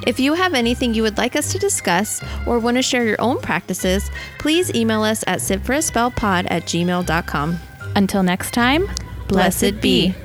If you have anything you would like us to discuss or want to share your own practices, please email us at sitforaspellpod at gmail.com. Until next time, Blessed be.